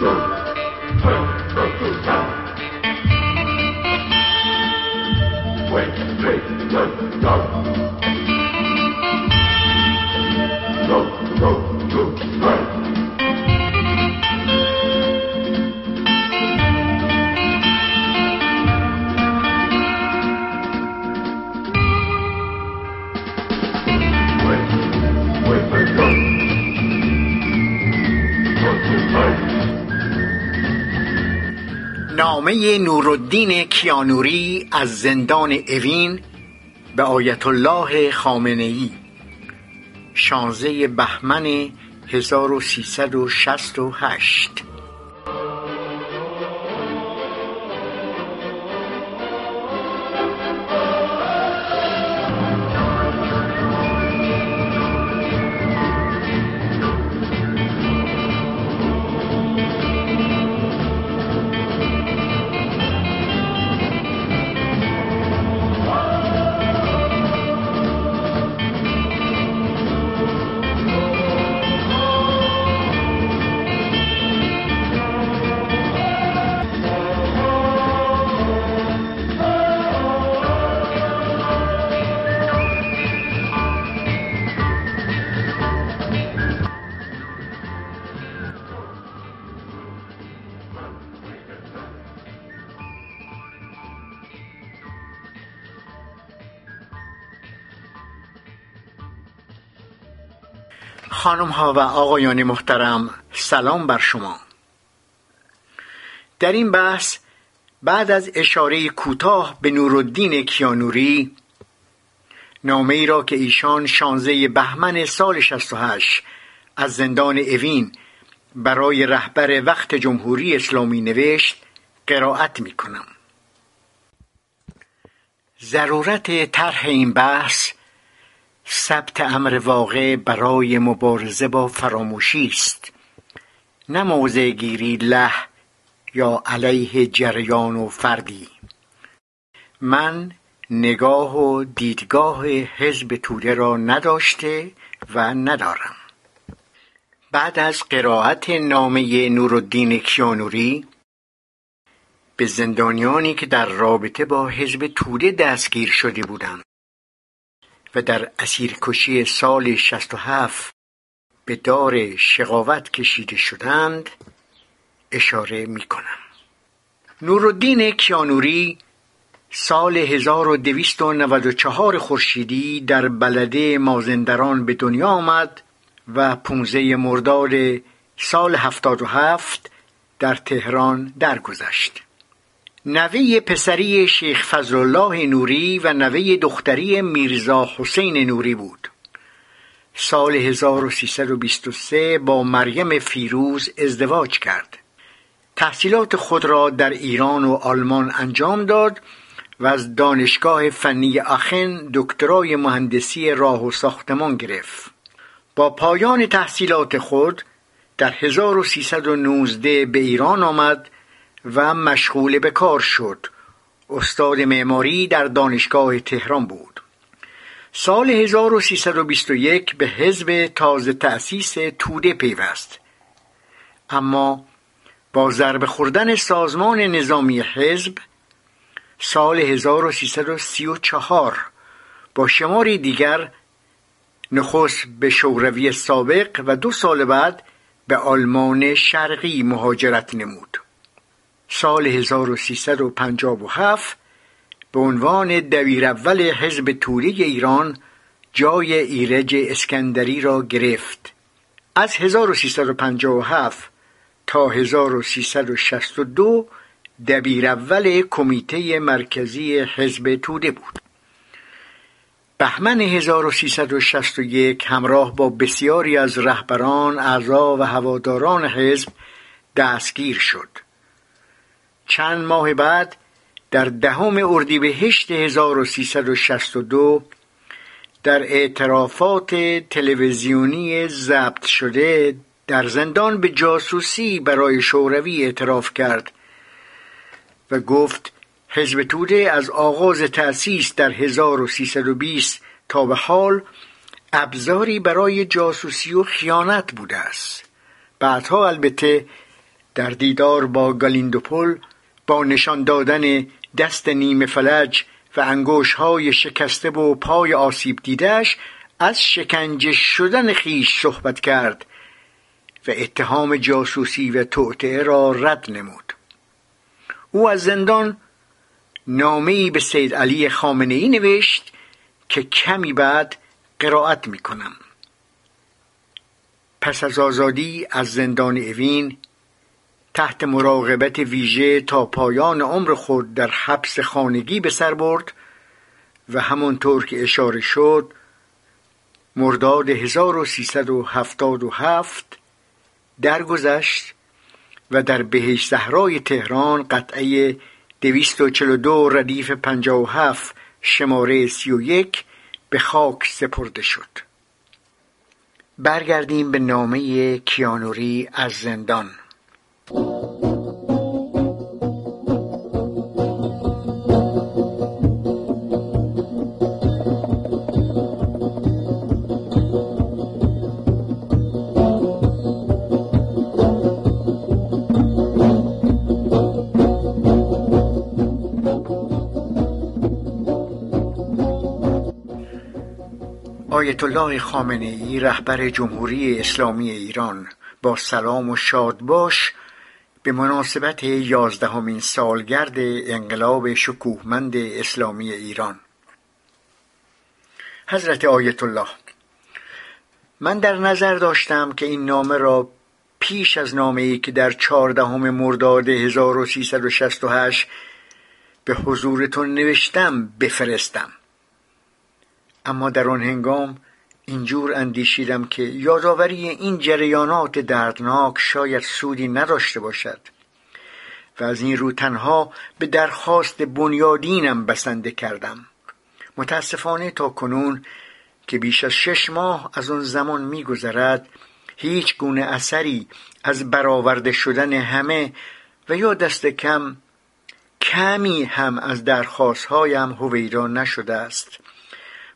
نامه کیانوری از زندان اوین به آیت الله خامنه ای 16 بهمن 1368 خانم ها و آقایان محترم سلام بر شما. در این بحث بعد از اشاره کوتاه به نورالدین کیانوری نامه ای را که ایشان شانزه بهمن سال 68 از زندان اوین برای رهبر وقت جمهوری اسلامی نوشت قرائت می کنم ضرورت طرح این بحث ثبت امر واقع برای مبارزه با فراموشی است. نه موضع گیری له یا علیه جریان و فردی. من نگاه و دیدگاه حزب توده را نداشته و ندارم. بعد از قرائت نامه نورالدین کیانوری به زندانیانی که در رابطه با حزب توده دستگیر شده بودند و در اسیرکشی سال شصت و هفت به دار شقاوت کشیده شدند اشاره می کنم نورالدین کیانوری سال 1294 خورشیدی در بلده مازندران به دنیا آمد و 15 مرداد سال 77 در تهران درگذشت. نوه پسری شیخ فضلالله نوری و نوه دختری میرزا حسین نوری بود. سال 1323 با مریم فیروز ازدواج کرد. تحصیلات خود را در ایران و آلمان انجام داد و از دانشگاه فنی آخن دکترای مهندسی راه و ساختمان گرفت. با پایان تحصیلات خود در 1319 به ایران آمد و مشغول به کار شد. استاد معماری در دانشگاه تهران بود. سال 1321 به حزب تازه تأسیس توده پیوست. اما با ضربه خوردن سازمان نظامی حزب سال 1334 با شماری دیگر نخست به شوروی سابق و دو سال بعد به آلمان شرقی مهاجرت نمود. سال 1357 به عنوان دبیر اول حزب توده ایران جای ایرج اسکندری را گرفت. از 1357 تا 1362 دبیر اول کمیته مرکزی حزب توده بود. بهمن 1361 همراه با بسیاری از رهبران، اعضا و هواداران حزب دستگیر شد. چند ماه بعد در دهم اردیبهشت 1362 در اعترافات تلویزیونی ضبط شده در زندان به جاسوسی برای شوروی اعتراف کرد و گفت حزب توده از آغاز تأسیس در 1320 تا به حال ابزاری برای جاسوسی و خیانت بوده است. بعدها البته در دیدار با گالیندوپول با نشان دادن دست نیمه فلج و انگوش های شکسته و پای آسیب دیدش از شکنجه شدن خیش صحبت کرد و اتهام جاسوسی و توطعه را رد نمود. او از زندان نامهای به سید علی خامنه ای نوشت که کمی بعد قرائت می کنم پس از آزادی از زندان اوین تحت مراقبت ویژه تا پایان عمر خود در حبس خانگی به سر برد و همانطور که اشاره شد مرداد 1377 درگذشت و در بهش زهرای تهران قطعه 242 ردیف 57 شماره 31 به خاک سپرده شد. برگردیم به نامه کیانوری از زندان. آیت الله خامنه ای رهبر جمهوری اسلامی ایران با سلام و شاد باش به مناسبت یازدهمین سالگرد انقلاب شکوهمند اسلامی ایران. حضرت آیت الله من در نظر داشتم که این نامه را پیش از نامه ای که در چهاردهم مرداد 1368 به حضورتون نوشتم بفرستم. اما در آن هنگام اینجور اندیشیدم که یادآوری این جریانات دردناک شاید سودی نداشته باشد. و از این رو تنها به درخواست بنیادینم بسنده کردم. متاسفانه تا کنون که بیش از شش ماه از آن زمان میگذرد هیچ گونه اثری از برآورده شدن همه و یا دست کم کمی هم از درخواستهایم هویدا نشده است.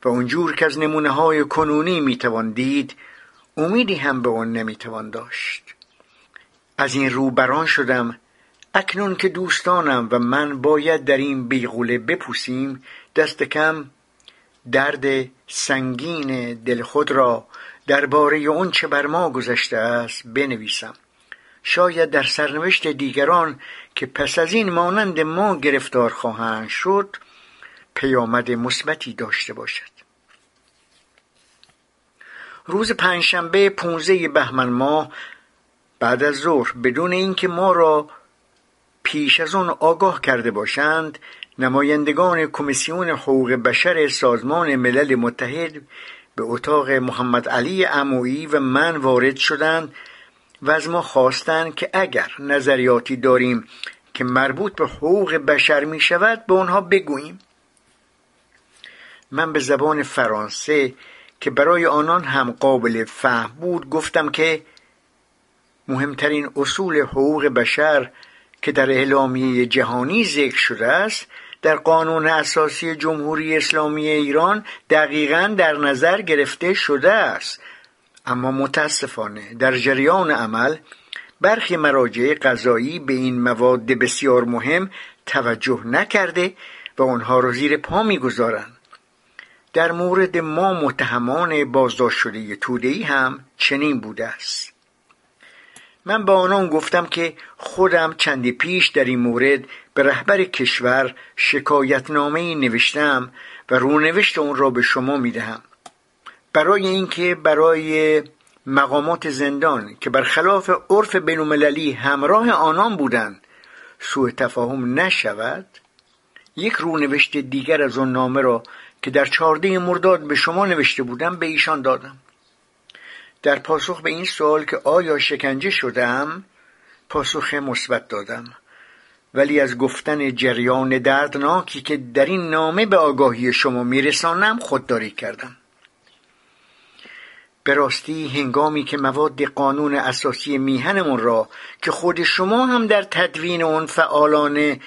و اونجور که از نمونه های کنونی می‌توان دید امیدی هم به آن نمی‌توان داشت. از این رو بران شدم اکنون که دوستانم و من باید در این بیغوله بپوسیم دست کم درد سنگین دل خود را درباره اون چه بر ما گذشته است بنویسم. شاید در سرنوشت دیگران که پس از این مانند ما گرفتار خواهند شد پیامد مثبتی داشته باشد. روز پنجشنبه 15 بهمن ماه بعد از ظهر بدون اینکه ما را پیش از آن آگاه کرده باشند نمایندگان کمیسیون حقوق بشر سازمان ملل متحد به اتاق محمد علی عمویی و من وارد شدند و از ما خواستند که اگر نظریاتی داریم که مربوط به حقوق بشر می شود به آنها بگوییم. من به زبان فرانسه که برای آنان هم قابل فهم بود گفتم که مهمترین اصول حقوق بشر که در اعلامیه جهانی ذکر شده است در قانون اساسی جمهوری اسلامی ایران دقیقا در نظر گرفته شده است. اما متاسفانه در جریان عمل برخی مراجع قضایی به این مواد بسیار مهم توجه نکرده و آنها را زیر پا می‌گذارند. در مورد ما متهمان بازداشت شده تودهی هم چنین بوده است. من به آنان گفتم که خودم چندی پیش در این مورد به رهبر کشور شکایتنامه نوشتم و رونوشت اون را به شما می‌دهم. برای اینکه برای مقامات زندان که برخلاف عرف بینالمللی همراه آنان بودند سوء تفاهم نشود یک رونوشت دیگر از آن نامه را که در چهارده مرداد به شما نوشته بودم به ایشان دادم. در پاسخ به این سوال که آیا شکنجه شدم پاسخ مثبت دادم. ولی از گفتن جریان دردناکی که در این نامه به آگاهی شما میرسانم خودداری کردم. به راستی هنگامی که مواد قانون اساسی میهنمون را که خود شما هم در تدوین اون فعالانه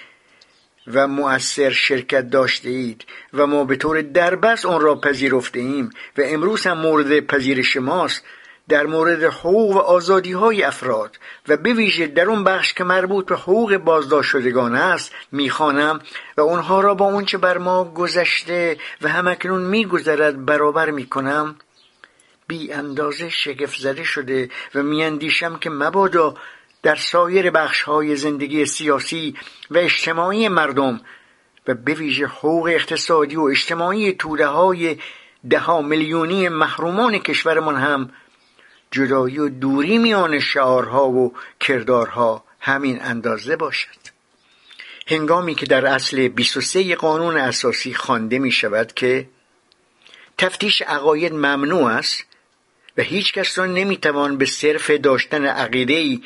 و مؤثر شرکت داشته اید و ما به طور دربست آن را پذیرفته ایم و امروز هم مورد پذیرش ماست در مورد حقوق و آزادی های افراد و به ویژه در اون بخش که مربوط به حقوق بازداشت شدگان است می‌خوانم و اونها را با اونچه بر ما گذشته و همکنون میگذرد برابر می‌کنم. بی اندازه شگفت زده شده و میاندیشم که مبادا در سایر بخش های زندگی سیاسی و اجتماعی مردم و به ویژه حقوق اقتصادی و اجتماعی توده های میلیونی محرومان کشورمان هم جدایی و دوری میان شعارها و کردارها همین اندازه باشد. هنگامی که در اصل 23 قانون اساسی خوانده می شود که تفتیش عقاید ممنوع است و هیچ کس را نمی‌توان به صرف داشتن عقیده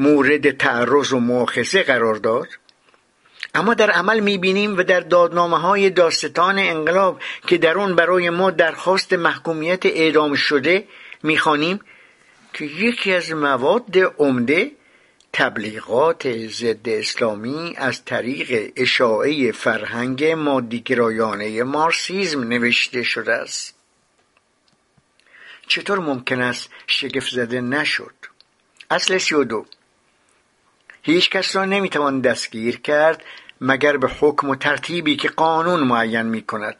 مورد تعرض و مؤاخذه قرار داد. اما در عمل می‌بینیم و در دادنامه های داستان انقلاب که در آن برای ما درخواست محکومیت اعدام شده می‌خوانیم که یکی از مواد عمده تبلیغات ضد اسلامی از طریق اشاعه فرهنگ مادیگرایانه مارسیزم نوشته شده است. چطور ممکن است شگفت زده نشد؟ اصل سی و دو. هیچ کس را نمی‌توان دستگیر کرد مگر به حکم و ترتیبی که قانون معین می کند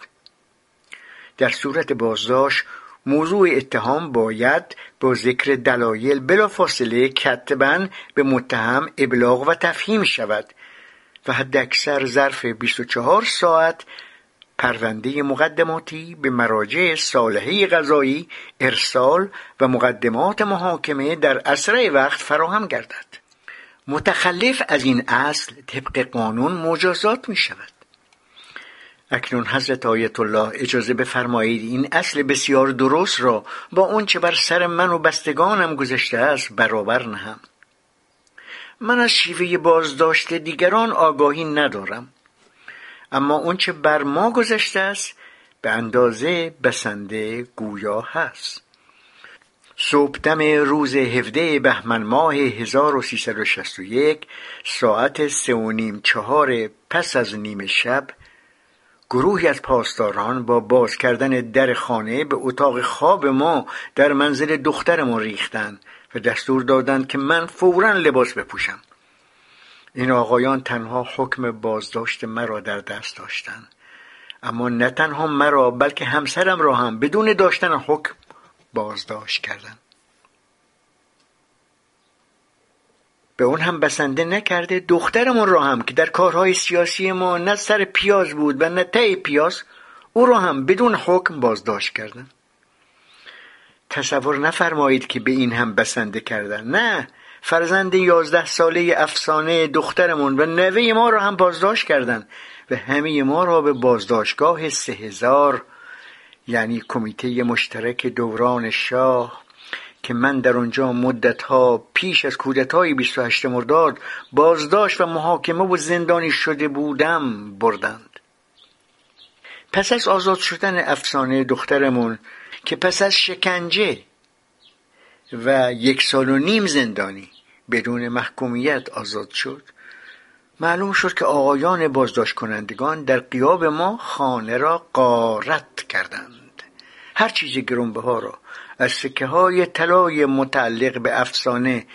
در صورت بازداشت موضوع اتهام باید با ذکر دلایل بلافاصله کتبا به متهم ابلاغ و تفهیم شود و حد اکثر ظرف 24 ساعت پرونده مقدماتی به مراجع صالحه قضایی ارسال و مقدمات محاکمه در اسرع وقت فراهم گردد. متخلف از این اصل طبق قانون مجازات می شود اکنون حضرت آیت الله اجازه بفرمایید این اصل بسیار درست را با اونچه بر سر من و بستگانم گذشته است برابر نهم. من از شیوه بازداشت دیگران آگاهی ندارم. اما اونچه بر ما گذشته است به اندازه بسنده گویا هست. صبحدم روز 17 بهمن ماه 1361 ساعت سه و نیم چهار پس از نیمه شب گروهی از پاسداران با باز کردن در خانه به اتاق خواب ما در منزل دخترمان ریختند و دستور دادند که من فورا لباس بپوشم. این آقایان تنها حکم بازداشت مرا در دست داشتند. اما نه تنها مرا بلکه همسرم را هم بدون داشتن حکم بازداشت کردند به اون هم بسنده نکرده دخترمون را هم که در کارهای سیاسی ما نه سر پیاز بود و نه ته پیاز او را هم بدون حکم بازداشت کردن. تصور نفرمایید که به این هم بسنده کردن. نه فرزند یازده ساله افسانه دخترمون و نوه ما را هم بازداشت کردند و همه ما را به بازداشتگاه سه هزار یعنی کمیته مشترک دوران شاه که من در آنجا مدتها پیش از کودتای 28 مرداد بازداشت و محاکمه و زندانی شده بودم بردند. پس از آزاد شدن افسانه دخترمون که پس از شکنجه و یک سال و نیم زندانی بدون محکومیت آزاد شد معلوم شد که آقایان بازداشت کنندگان در قیاب ما خانه را قارت کردند. هر چیز گرنبه ها را. از سکه های طلای متعلق به افسانه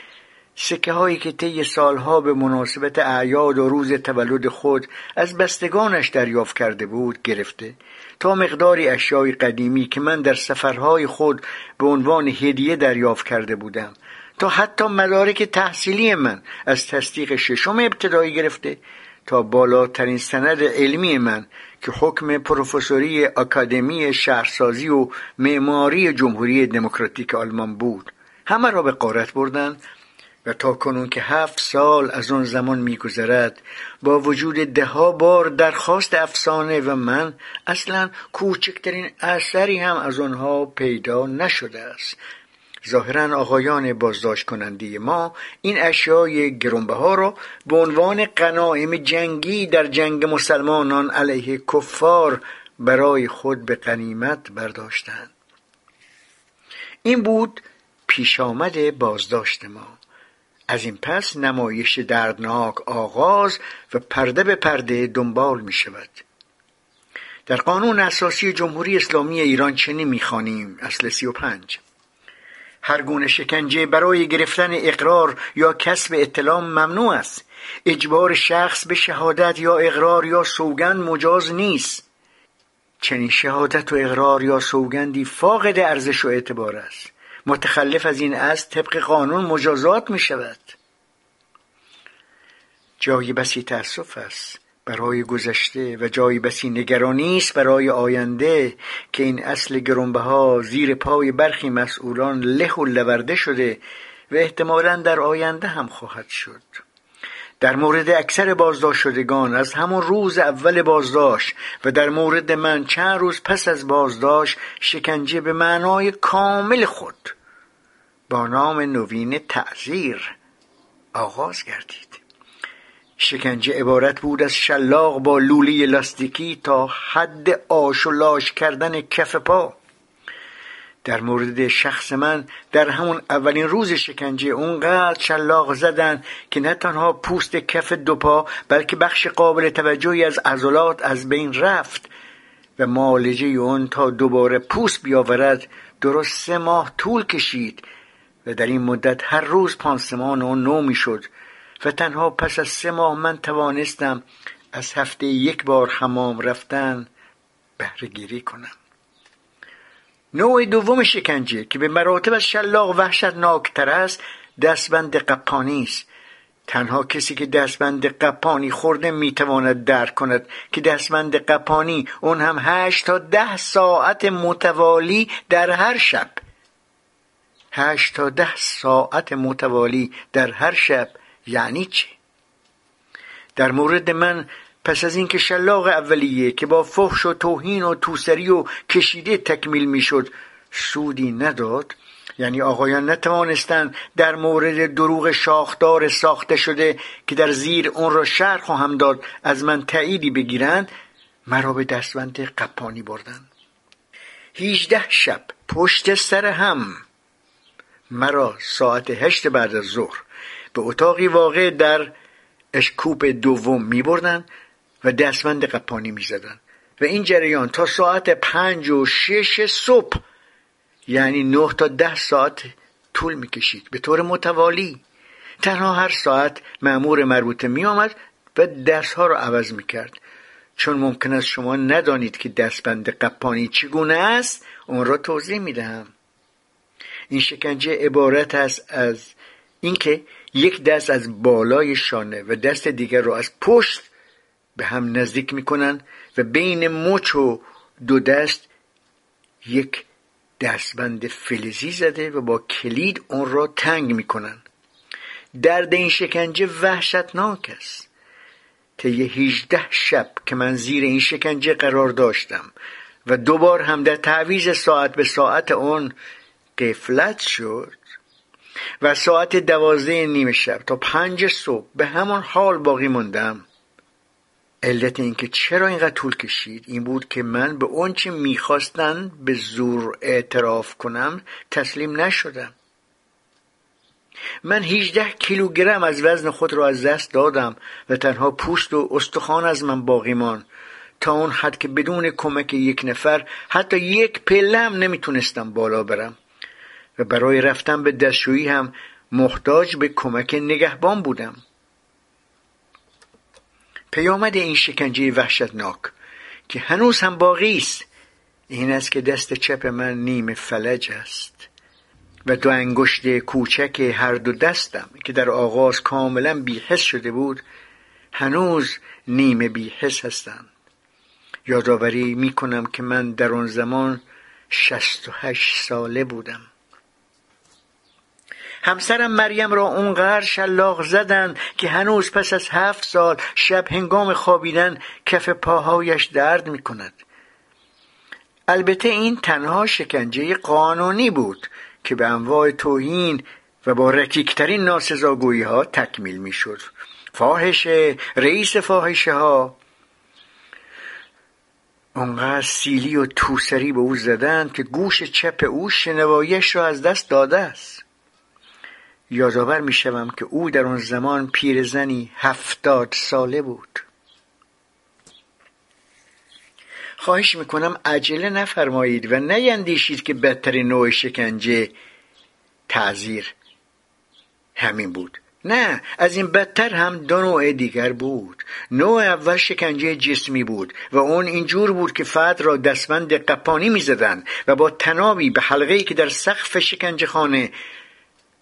سکه هایی که طی سالها به مناسبت اعیاد و روز تولد خود از بستگانش دریافت کرده بود گرفته. تا مقداری اشیای قدیمی که من در سفرهای خود به عنوان هدیه دریافت کرده بودم. تا حتی مدارک تحصیلی من از تصدیق ششم ابتدایی گرفته. تا بالاترین سند علمی من که حکم پروفسوری اکادمی شهرسازی و معماری جمهوری دموکراتیک آلمان بود. همه را به قارت بردند و تا کنون که هفت سال از آن زمان میگذرد با وجود دهها بار درخواست افسانه و من اصلا کوچکترین اثری هم از آنها پیدا نشده است. ظاهرا آقایان بازداشت کننده ما این اشیای گرونبها را به عنوان قنایم جنگی در جنگ مسلمانان علیه کفار برای خود به قنیمت برداشتند. این بود پیش آمد بازداشت ما. از این پس نمایش دردناک آغاز و پرده به پرده دنبال می شود در قانون اساسی جمهوری اسلامی ایران چنین می خانیم. اصل 35 هر گونه شکنجه برای گرفتن اقرار یا کسب اطلاع ممنوع است. اجبار شخص به شهادت یا اقرار یا سوگند مجاز نیست. چنین شهادت و اقرار یا سوگندی فاقد ارزش و اعتبار است. متخلف از این از طبق قانون مجازات می شود جای بسی تأسف است. برای گذشته و جای بسی نگرانی است برای آینده که این اصل گرنبها زیر پای برخی مسئولان له و لورده شده و احتمالا در آینده هم خواهد شد. در مورد اکثر بازداشت شدگان از همون روز اول بازداشت و در مورد من چند روز پس از بازداشت شکنجه به معنای کامل خود با نام نوین تعذیر آغاز گردید. شکنجه عبارت بود از شلاق با لولی لاستیکی تا حد آش و لاش کردن کف پا. در مورد شخص من در همون اولین روز شکنجه اونقدر شلاق زدن که نه تنها پوست کف دو پا بلکه بخش قابل توجهی از عضلات از بین رفت و مالجه اون تا دوباره پوست بیاورد درست سه ماه طول کشید و در این مدت هر روز پانسمان اون نو می‌شد. و تنها پس از سه ماه من توانستم از هفته یک بار حمام رفتن بهره گیری کنم. نوع دوم شکنجه که به مراتب از شلاق وحشتناکتر است دستبند قپانی است. تنها کسی که دستبند قپانی خورده می‌تواند درک کند که دستبند قپانی اون هم هشت تا ده ساعت متوالی در هر شب. هشت تا ده ساعت متوالی در هر شب. یعنی چه در مورد من پس از اینکه شلاق اولیه که با فحش و توهین و توسری و کشیده تکمیل می‌شد سودی نداد یعنی آقایان نتوانستند در مورد دروغ شاخدار ساخته شده که در زیر اون را شرح خواهم داد از من تعییدی بگیرند مرا به دستبند قپانی بردند هیچده شب پشت سر هم مرا ساعت هشت بعد از ظهر به اتاقی واقع در اشکوپ دوم می بردن و دستمند قپانی می زدن و این جریان تا ساعت پنج و شش صبح یعنی نه تا ده ساعت طول می کشید به طور متوالی تنها هر ساعت معمور مربوطه می آمد و ها را عوض می کرد چون ممکن است شما ندانید که دستبند قپانی چگونه است اون را توضیح می دهم این شکنجه عبارت است از اینکه یک دست از بالای شانه و دست دیگر را از پشت به هم نزدیک می‌کنن و بین مچ و دو دست یک دستبند فلزی زده و با کلید اون را تنگ می‌کنن. درد این شکنجه وحشتناک است. طی 18 شب که من زیر این شکنجه قرار داشتم و دوبار هم در تعویز ساعت به ساعت اون قفلت شد و ساعت دوازده نیم شب تا پنج صبح به همان حال باقی موندم. علت اینکه چرا اینقدر طول کشید این بود که من به اونچه می‌خواستن به زور اعتراف کنم تسلیم نشدم. من 18 کیلوگرم از وزن خود را از دست دادم و تنها پوست و استخوان از من باقی مان تا اون حد که بدون کمک یک نفر حتی یک پله نمی‌تونستم بالا برم. و برای رفتن به دستشویی هم محتاج به کمک نگهبان بودم. پیامد این شکنجه وحشتناک که هنوز هم باقی است این است که دست چپ من نیم فلج است و دو انگشت کوچک هر دو دستم که در آغاز کاملا بیحس شده بود هنوز نیم بیحس هستند. یادآوری می کنم که من در آن زمان شست و هشت ساله بودم. همسرم مریم را اونقدر شلاق زدند که هنوز پس از هفت سال شب هنگام خوابیدن کف پاهایش درد می کند. البته این تنها شکنجه قانونی بود که به انواع توهین و با رکیکترین ناسزاگویی ها تکمیل می شد. فاحشه رئیس فاحشه ها اونقدر سیلی و توسری به او زدند که گوش چپ او شنوایش را از دست داده است یادآور می شوم که او در آن زمان پیرزنی هفتاد ساله بود. خواهش می‌کنم عجله نفرمایید و نیندیشید که بدترین نوع شکنجه تعذیر همین بود. نه از این بدتر هم دو نوع دیگر بود. نوع اول شکنجه جسمی بود و اون اینجور بود که فرد را دستبند قپانی می‌زدند و با تنابی به حلقه‌ای که در سقف شکنجه خانه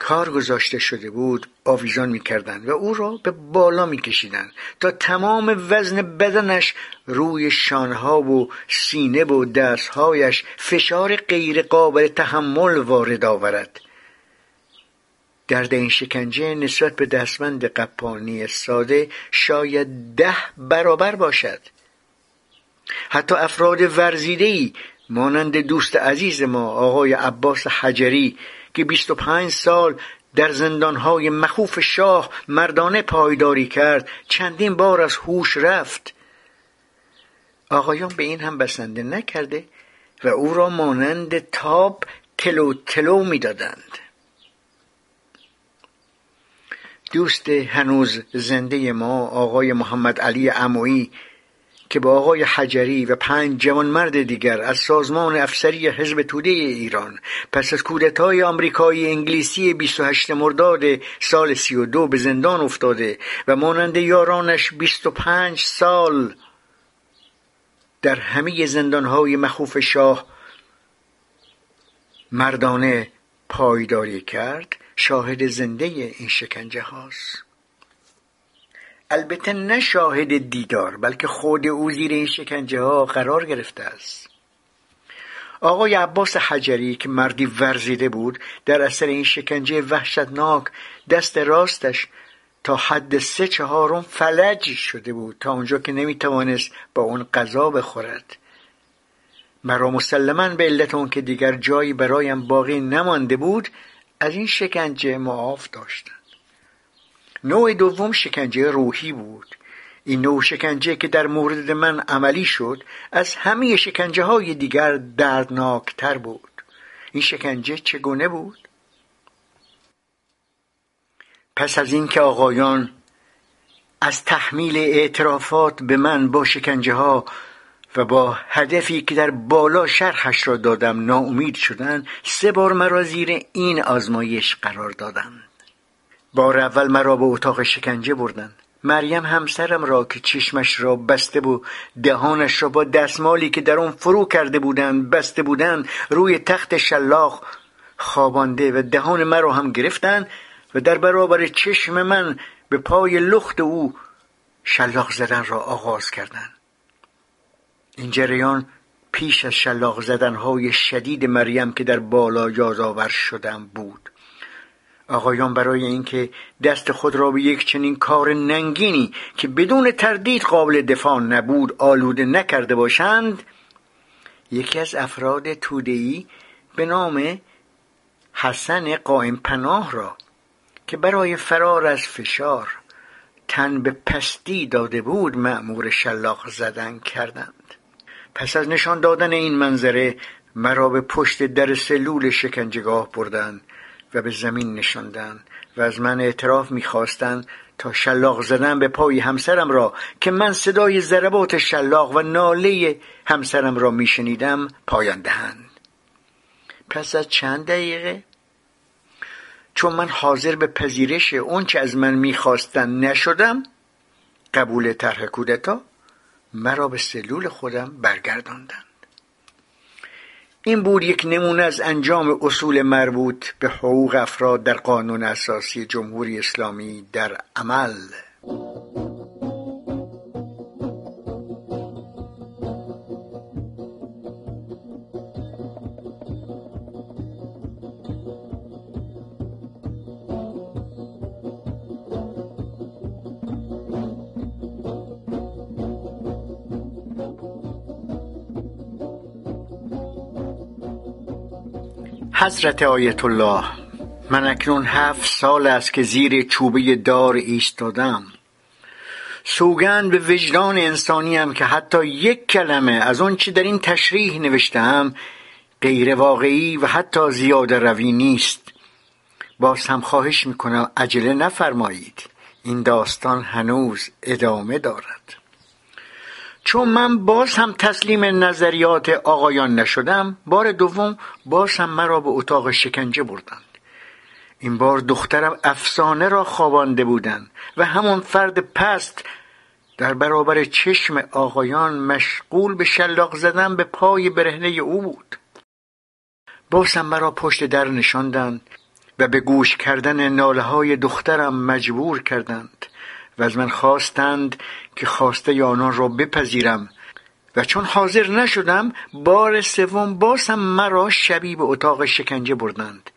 کار گذاشته شده بود آویزان می‌کردند و او را به بالا میکشیدند تا تمام وزن بدنش روی شانها و سینه و دستهایش فشار غیر قابل تحمل وارد آورد. درد این شکنجه نسبت به دستبند قپانی ساده شاید ده برابر باشد. حتی افراد ورزیدهی مانند دوست عزیز ما آقای عباس حجری که 25 سال در زندانهای مخوف شاه مردانه پایداری کرد چندین بار از هوش رفت. آقایان به این هم بسنده نکرده و او را مانند تاب تلو تلو می‌دادند. دوست هنوز زنده ما آقای محمد علی عمویی که با آقای حجری و پنج جوان مرد دیگر از سازمان افسری حزب توده ایران پس از کودتای آمریکایی انگلیسی 28 مرداد سال 32 به زندان افتاده و مانند یارانش 25 سال در همه زندانهای مخوف شاه مردانه پایداری کرد شاهد زنده این شکنجه هاست. البته نه شاهد دیدار بلکه خود او زیر این شکنجه ها قرار گرفته است. آقای عباس حجری که مردی ورزیده بود در اثر این شکنجه وحشتناک دست راستش تا حد سه چهارم فلج شده بود تا اونجا که نمی‌توانست با اون غذا بخورد. مرا مسلما به علت اون که دیگر جایی برایم باقی نمانده بود از این شکنجه معاف داشتند نوع دوم شکنجه روحی بود. این نوع شکنجه که در مورد من عملی شد از همه شکنجه های دیگر دردناکتر بود. این شکنجه چگونه بود؟ پس از اینکه آقایان از تحمیل اعترافات به من با شکنجه ها و با هدفی که در بالا شرحش را دادم ناامید شدن سه بار مرا زیر این آزمایش قرار دادند. بار اول مرا به اتاق شکنجه بردند مریم همسرم را که چشمش را بسته و دهانش را با دستمالی که در آن فرو کرده بودند بسته بودند روی تخت شلاق خوابانده و دهان مرا هم گرفتند و در برابر چشم من به پای لخت او شلاق زدن را آغاز کردند. این جریان پیش از شلاق زدنهای شدید مریم که در بالا یادآور شدم بود. آقایان برای اینکه دست خود را به یک چنین کار ننگینی که بدون تردید قابل دفاع نبود آلوده نکرده باشند یکی از افراد تودهی به نام حسن قائم پناه را که برای فرار از فشار تن به پستی داده بود مأمور شلاق زدن کردند. پس از نشان دادن این منظره مرا به پشت در سلول شکنجگاه بردند. و به زمین نشاندند و از من اعتراف می‌خواستند تا شلاق زدن به پای همسرم را که من صدای ضربات شلاق و ناله همسرم را میشنیدم پایان دهند. پس از چند دقیقه؟ چون من حاضر به پذیرش اون چه از من می‌خواستند نشدم قبول طرح کودتا مرا به سلول خودم برگرداندند. این بود یک نمونه از انجام اصول مربوط به حقوق افراد در قانون اساسی جمهوری اسلامی در عمل. حضرت آیت الله من اکنون هفت سال است که زیر چوبه دار ایستادم. سوگند به وجدان انسانیم که حتی یک کلمه از اون چی در این تشریح نوشتم غیر واقعی و حتی زیاده روی نیست. باز هم خواهش می‌کنم عجله نفرمایید. این داستان هنوز ادامه دارد. چون من باز هم تسلیم نظریات آقایان نشدم بار دوم باز هم مرا به اتاق شکنجه بردند. این بار دخترم افسانه را خوابانده بودند و همون فرد پست در برابر چشم آقایان مشغول به شلاق زدن به پای برهنه او بود. بازم مرا پشت در نشاندند و به گوش کردن ناله های دخترم مجبور کردند. و از من خواستند که خواسته آنان را بپذیرم. و چون حاضر نشدم بار سوم باز هم مرا شبی به اتاق شکنجه بردند.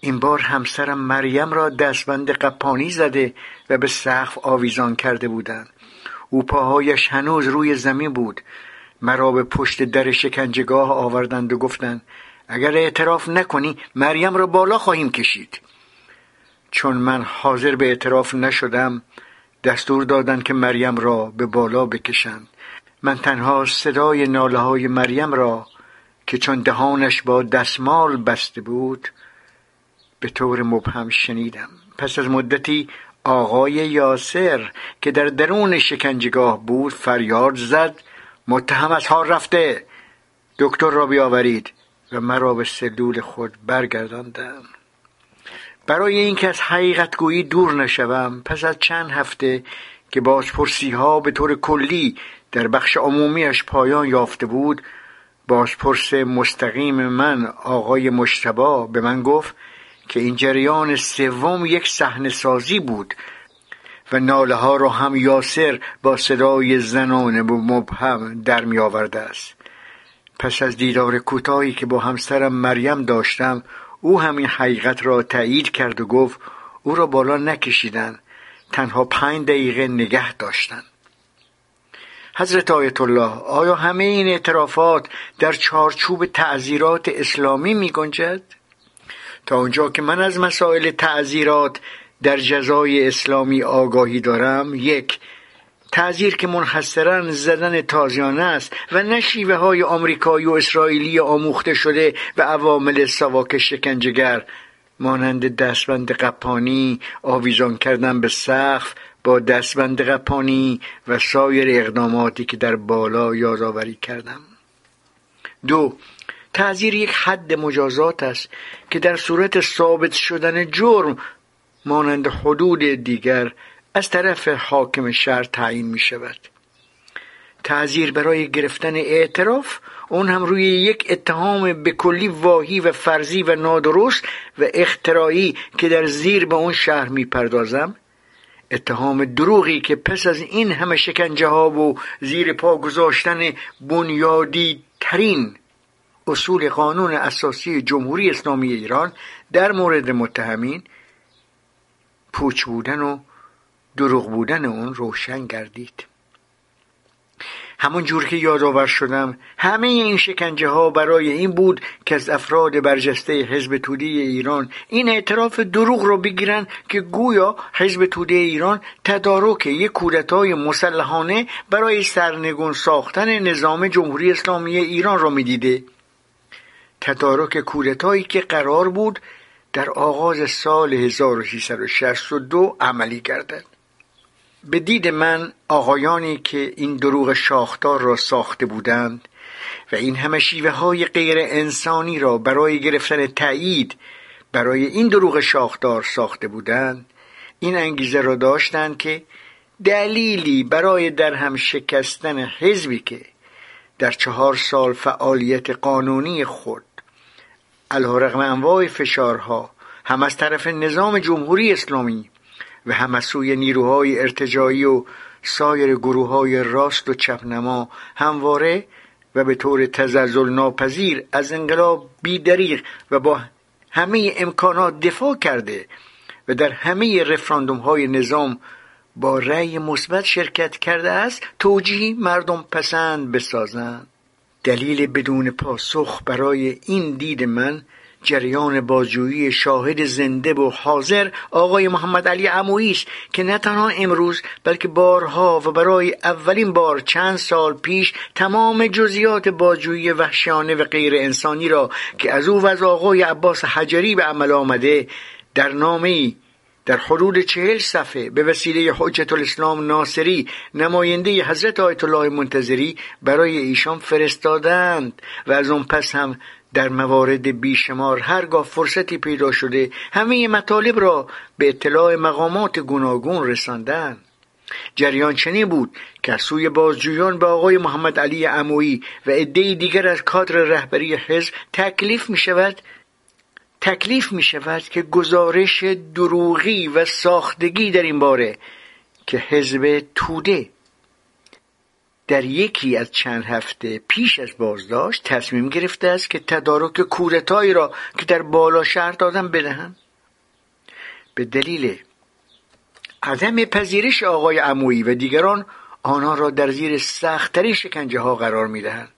این بار همسرم مریم را دستبند قپانی زده و به سقف آویزان کرده بودند. او پاهایش هنوز روی زمین بود. مرا به پشت در شکنجهگاه آوردند و گفتند اگر اعتراف نکنی مریم را بالا خواهیم کشید. چون من حاضر به اعتراف نشدم دستور دادند که مریم را به بالا بکشند. من تنها صدای ناله های مریم را که چون دهانش با دستمال بسته بود به طور مبهم شنیدم. پس از مدتی آقای یاسر که در درون شکنجگاه بود فریاد زد متهم از حال رفته. دکتر را بیاورید و مرا به سلول خود برگرداندم برای اینکه از حقیقت گویی دور نشوم پس از چند هفته که بازپرسی ها به طور کلی در بخش عمومیش پایان یافته بود بازپرس مستقیم من آقای مشتبا به من گفت که این جریان سوم یک صحنه سازی بود و ناله ها را هم یاسر با صدای زنانه و مبهم در می آورده است. پس از دیدار کوتاهی که با همسرم مریم داشتم او همین حقیقت را تایید کرد و گفت او را بالا نکشیدن تنها پنج دقیقه نگه داشتند حضرت آیت الله آیا همه این اعترافات در چارچوب تعذیرات اسلامی می گنجد؟ تا اونجا که من از مسائل تعذیرات در جزای اسلامی آگاهی دارم یک تعذیر که منحصرا زدن تازیانه است و نه شیوه های آمریکایی و اسرائیلی آموخته شده و عوامل سواک شکنجگر مانند دستبند قپانی آویزان کردن به سقف با دستبند قپانی و سایر اقداماتی که در بالا یادآوری کردم. دو تعذیر یک حد مجازات است که در صورت ثابت شدن جرم مانند حدود دیگر از طرف حاکم شهر تعیین می شود. تعذیر برای گرفتن اعتراف اون هم روی یک اتهام به کلی واهی و فرضی و نادرست و اختراعی که در زیر به اون شهر می پردازم. اتهام دروغی که پس از این همه شکنجه ها و زیر پا گذاشتن بنیادی ترین اصول قانون اساسی جمهوری اسلامی ایران در مورد متهمین پوچ بودن و دروغ بودن اون روشن گردید. همون جور که یادآور شدم همه این شکنجه ها برای این بود که از افراد برجسته حزب توده ایران این اعتراف دروغ را بگیرن که گویا حزب توده ایران تدارک یک کودتای مسلحانه برای سرنگون ساختن نظام جمهوری اسلامی ایران را می‌دیده. تدارک کودتایی که قرار بود در آغاز سال 1362 عملی گردد. به دید من آقایانی که این دروغ شاخدار را ساخته بودند و این همه شیوه های غیر انسانی را برای گرفتن تایید برای این دروغ شاخدار ساخته بودند این انگیزه را داشتند که دلیلی برای در هم شکستن حزبی که در چهار سال فعالیت قانونی خود علیرغم انواع فشارها هم از طرف نظام جمهوری اسلامی و هم از سوی نیروهای ارتجایی و سایر گروه های راست و چپنما همواره و به طور تزلزل ناپذیر از انقلاب بیدریغ و با همه امکانات دفاع کرده و در همه رفراندوم های نظام با رأی مثبت شرکت کرده است توجیه مردم پسند بسازند. دلیل بدون پاسخ برای این دید من جریان بازجویی شاهد زنده و حاضر آقای محمد علی عمویی است که نه تنها امروز بلکه بارها و برای اولین بار چند سال پیش تمام جزئیات بازجویی وحشیانه و غیر انسانی را که از او و از آقای عباس حجری به عمل آمده در نامه در حدود چهل صفحه به وسیله حجت الاسلام ناصری نماینده حضرت آیت الله منتظری برای ایشان فرستادند و از اون پس هم در موارد بیشمار هرگاه فرصتی پیدا شده همه مطالب را به اطلاع مقامات گوناگون رساندن جریان چنین بود که سوی بازجویان به آقای محمد علی عمویی و عده دیگر از کادر رهبری حزب تکلیف می شود تکلیف می شود که گزارش دروغی و ساختگی در این باره که حزب توده در یکی از چند هفته پیش از بازداشت تصمیم گرفته است که تدارک کودتایی را که در بالا شهر دادن بدهند به دلیل عدم پذیرش آقای عمویی و دیگران آنها را در زیر سختترین شکنجه ها قرار می‌دهند.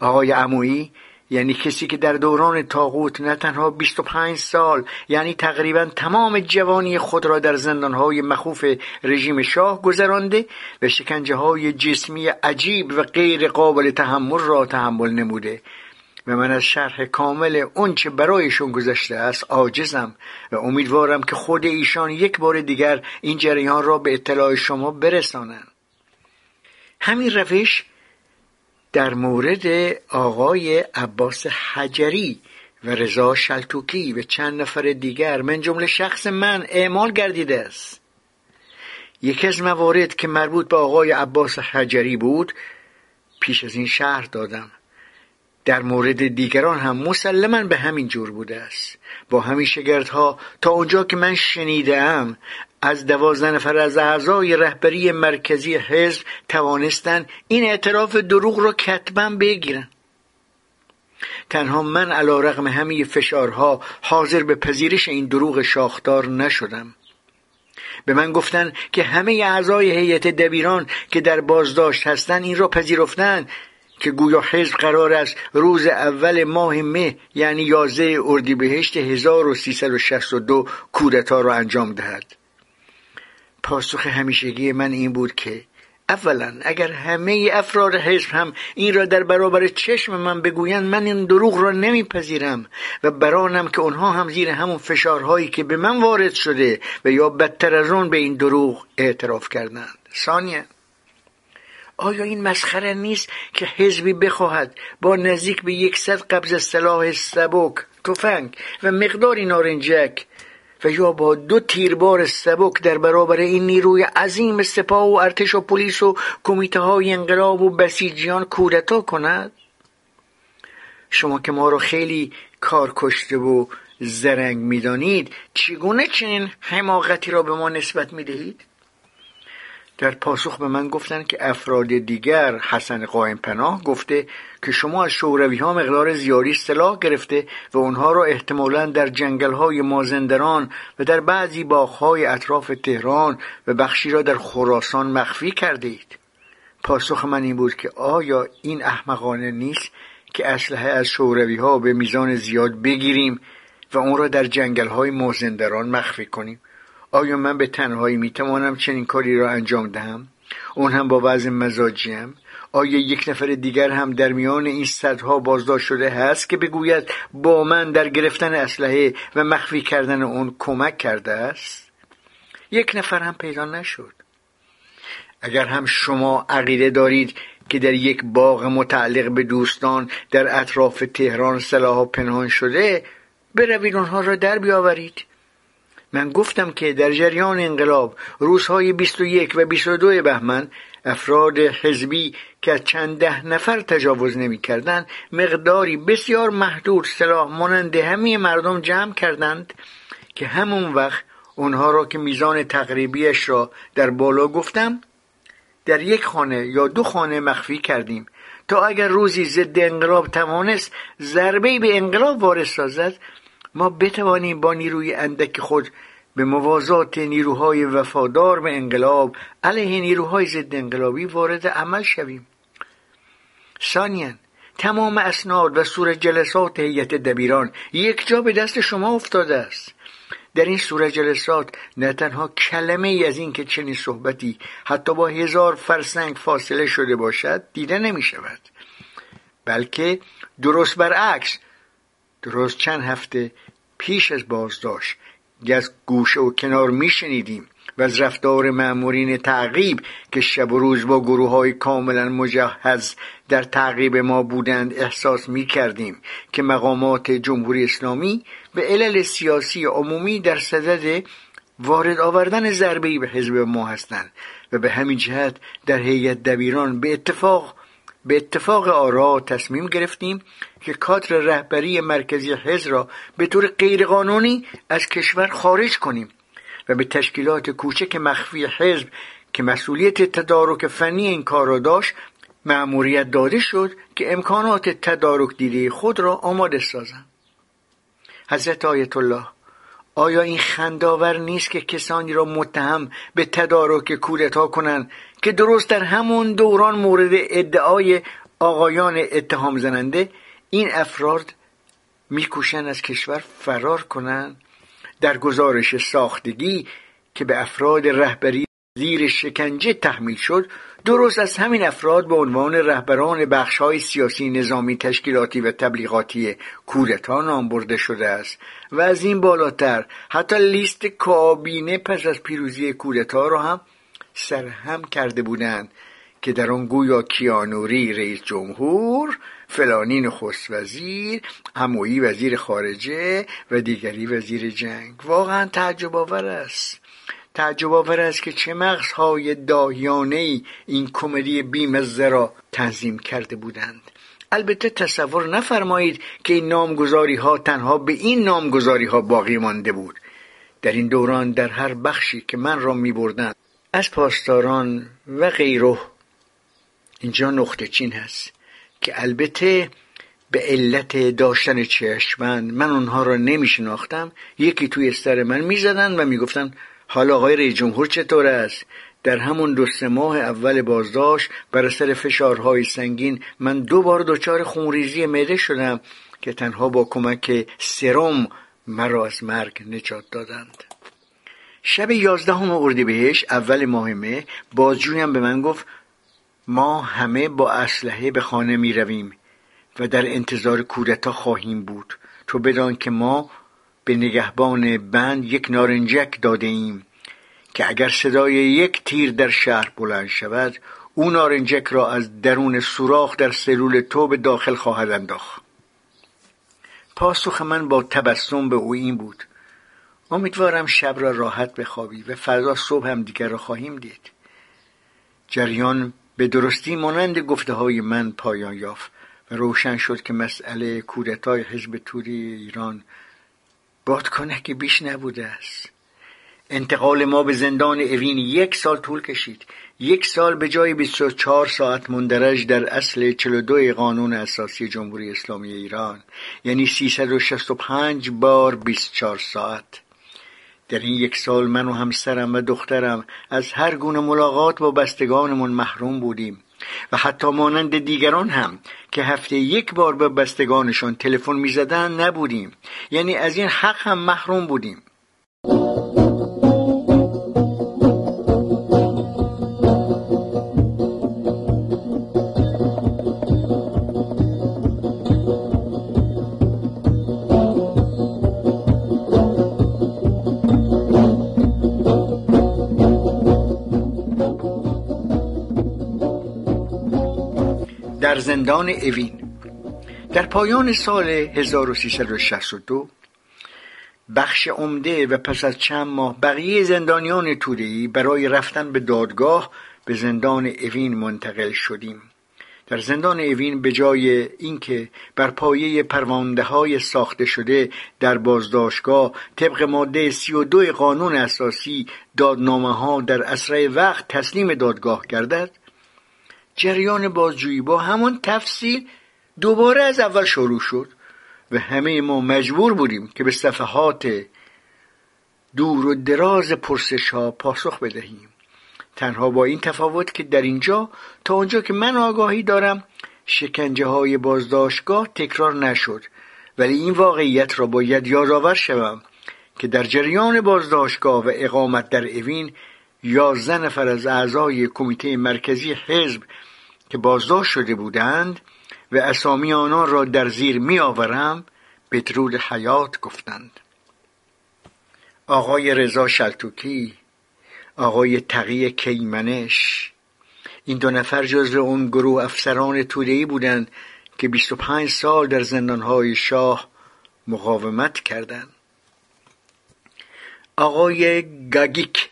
آقای عمویی یعنی کسی که در دوران تاغوت نه تنها 25 سال یعنی تقریبا تمام جوانی خود را در زندانهای مخوف رژیم شاه گذرانده و شکنجه های جسمی عجیب و غیر قابل تحمل را تحمل نموده. و من از شرح کامل چه برایشون گذشته است عاجزم و امیدوارم که خود ایشان یک بار دیگر این جریان را به اطلاع شما برسانند. همین روش در مورد آقای عباس حجری و رضا شلتوکی و چند نفر دیگر من جمله شخص من اعمال گردیده است. یکی از موارد که مربوط به آقای عباس حجری بود پیش از این شهر دادم. در مورد دیگران هم مسلما به همین جور بوده است. با همین شگردها تا اونجا که من شنیدم از دوازده نفر از اعضای رهبری مرکزی حزب توانستند این اعتراف دروغ را کتبا بگیرن تنها من علا رقم همه فشارها حاضر به پذیرش این دروغ شاخدار نشدم. به من گفتند که همه اعضای هیئت دبیران که در بازداشت هستند این را پذیرفتند که گویا حزب قرار است روز اول ماه مه یعنی 11 اردیبهشت 1362 کودتا را انجام دهد. پاسخ همیشگی من این بود که اولا اگر همه افراد حزب هم این را در برابر چشم من بگویند من این دروغ را نمیپذیرم و برانم که آنها هم زیر همون فشارهایی که به من وارد شده و یا بدتر از آن به این دروغ اعتراف کردند. ثانیا آیا این مسخره نیست که حزبی بخواهد با نزدیک به یکصد قبض سلاح سبک تفنگ و مقداری نارنجک و با دو تیربار سبک در برابر این نیروی عظیم سپاه و ارتش و پلیس و کمیته های انقلاب و بسیجیان کودتا کند؟ شما که ما را خیلی کار کشته و زرنگ می‌دانید چگونه چنین حماقتی را به ما نسبت می‌دهید؟ در پاسخ به من گفتند که افراد دیگر حسن قائم پناه گفته که شما از شوروی ها مقدار زیادی سلاح گرفته و اونها را احتمالا در جنگل های مازندران و در بعضی های اطراف تهران و بخشی را در خراسان مخفی کرده اید. پاسخ من این بود که آیا این احمقانه نیست که اسلحه از شوروی ها به میزان زیاد بگیریم و اون را در جنگل های مازندران مخفی کنیم؟ آیا من به تنهایی می‌توانم چنین کاری را انجام دهم؟ اون هم با وضع مزاجیم. آیا یک نفر دیگر هم در میان این صدها بازداشت شده هست که بگوید با من در گرفتن اسلحه و مخفی کردن اون کمک کرده است؟ یک نفر هم پیدا نشد. اگر هم شما عقیده دارید که در یک باغ متعلق به دوستان در اطراف تهران سلاح پنهان شده بروید آنها را در بیاورید. من گفتم که در جریان انقلاب روزهای 21 و 22 بهمن افراد حزبی که چند ده نفر تجاوز نمی کردن مقداری بسیار محدود سلاح مانند همه مردم جمع کردند که همون وقت اونها را که میزان تقریبیش را در بالا گفتم در یک خانه یا دو خانه مخفی کردیم. تا اگر روزی ضد انقلاب توانست ضربه به انقلاب وارد سازد ما بتوانیم با نیروی اندک خود به موازات نیروهای وفادار به انقلاب علیه نیروهای ضد انقلابی وارد عمل شویم. ثانیا تمام اسناد و صورت جلسات هیئت دبیران یک جا به دست شما افتاده است. در این صورت جلسات نه تنها کلمه ای از این که چنین صحبتی حتی با هزار فرسنگ فاصله شده باشد دیده نمی شود بلکه درست برعکس درست چند هفته پیش از بازداشت از گوشه و کنار میشنیدیم و از رفتار مأمورین تعقیب که شب و روز با گروه های کاملا مجهز در تعقیب ما بودند احساس می کردیم که مقامات جمهوری اسلامی به علل سیاسی عمومی در صدد وارد آوردن ضربه به حزب ما هستند و به همین جهت در هیئت دبیران به اتفاق به اتفاق آرا تصمیم گرفتیم که کادر رهبری مرکزی حزب را به طور غیرقانونی از کشور خارج کنیم و به تشکیلات کوچک مخفی حزب که مسئولیت تدارک فنی این کار را داشت مأموریت داده شد که امکانات تدارک دیده خود را آماده سازند. حضرت آیت الله آیا این خنداور نیست که کسانی را متهم به تدارک کودتا کنند که درست در همون دوران مورد ادعای آقایان اتهام زننده این افراد میکوشند از کشور فرار کنند در گزارش ساختگی که به افراد رهبری زیر شکنجه تحمیل شد درست از همین افراد به عنوان رهبران بخشهای سیاسی نظامی تشکیلاتی و تبلیغاتی کودتا نام برده شده است و از این بالاتر حتی لیست کابینه پس از پیروزی کودتا را هم سرهم کرده بودند که در آن گویا کیانوری رئیس جمهور فلانی نخست وزیر همویی وزیر خارجه و دیگری وزیر جنگ. واقعا تعجب آور است. تعجب آور است که چه مغزهای داهیانه ای این کمدی بیمزه را تنظیم کرده بودند. البته تصور نفرمایید که این نامگذاری ها تنها به این نامگذاری ها باقی مانده بود. در این دوران در هر بخشی که من را می بردند از پاسداران و غیره اینجا نقطه چین هست که البته به علت داشتن چشمند من اونها را نمی شناختم یکی توی سر من می زدن و می گفتن حالا آقای رئیس جمهور چطور است؟ در همون دو سه ماه اول بازداشت بر سر فشارهای سنگین من دو بار دچار خونریزی معده شدم که تنها با کمک سرم مرا از مرگ نجات دادند. شب یازدهم اردیبهشت اول ماه مه بازجویم به من گفت ما همه با اسلحه به خانه می رویم و در انتظار کودتا خواهیم بود. تو بدان که ما به نگهبان بند یک نارنجک داده ایم که اگر صدای یک تیر در شهر بلند شود او نارنجک را از درون سوراخ در سلول تو به داخل خواهد انداخت. پاسخ من با تبسم به او این بود. امیدوارم شب را راحت بخوابی و فردا صبح هم دیگر را خواهیم دید. جریان به درستی مانند گفته های من پایان یافت و روشن شد که مسئله کودتای حزب توری ایران که بیش نبوده است. انتقال ما به زندان اوین یک سال طول کشید. یک سال به جای 24 ساعت مندرج در اصل 42 قانون اساسی جمهوری اسلامی ایران یعنی 365 بار 24 ساعت. در این یک سال من و همسرم و دخترم از هر گونه ملاقات با بستگانمون محروم بودیم و حتی مانند دیگران هم که هفته یک بار به بستگانشان تلفن می‌زدن نبودیم. یعنی از این حق هم محروم بودیم. زندان اوین. در پایان سال 1362 بخش عمده و پس از چند ماه بقیه زندانیان تورهی برای رفتن به دادگاه به زندان اوین منتقل شدیم. در زندان اوین به جای اینکه بر پایه پرونده های ساخته شده در بازداشتگاه طبق ماده 32 قانون اساسی دادنامه ها در اسرع وقت تسلیم دادگاه گردد جریان بازجویی با همان تفصیل دوباره از اول شروع شد و همه ما مجبور بودیم که به صفحات دور و دراز پرسش ها پاسخ بدهیم. تنها با این تفاوت که در اینجا تا آنجا که من آگاهی دارم شکنجه های بازداشتگاه تکرار نشد. ولی این واقعیت را باید یادآور شوم که در جریان بازداشتگاه و اقامت در اوین یازده نفر از اعضای کمیته مرکزی حزب که بازداشت شده بودند و اسامی آنان را در زیر می آورم بدرود حیات گفتند. آقای رضا شلتوکی آقای تقی کیمنش این دو نفر جزو اون گروه افسران تودهی بودند که 25 سال در زندانهای شاه مقاومت کردند. آقای گاگیک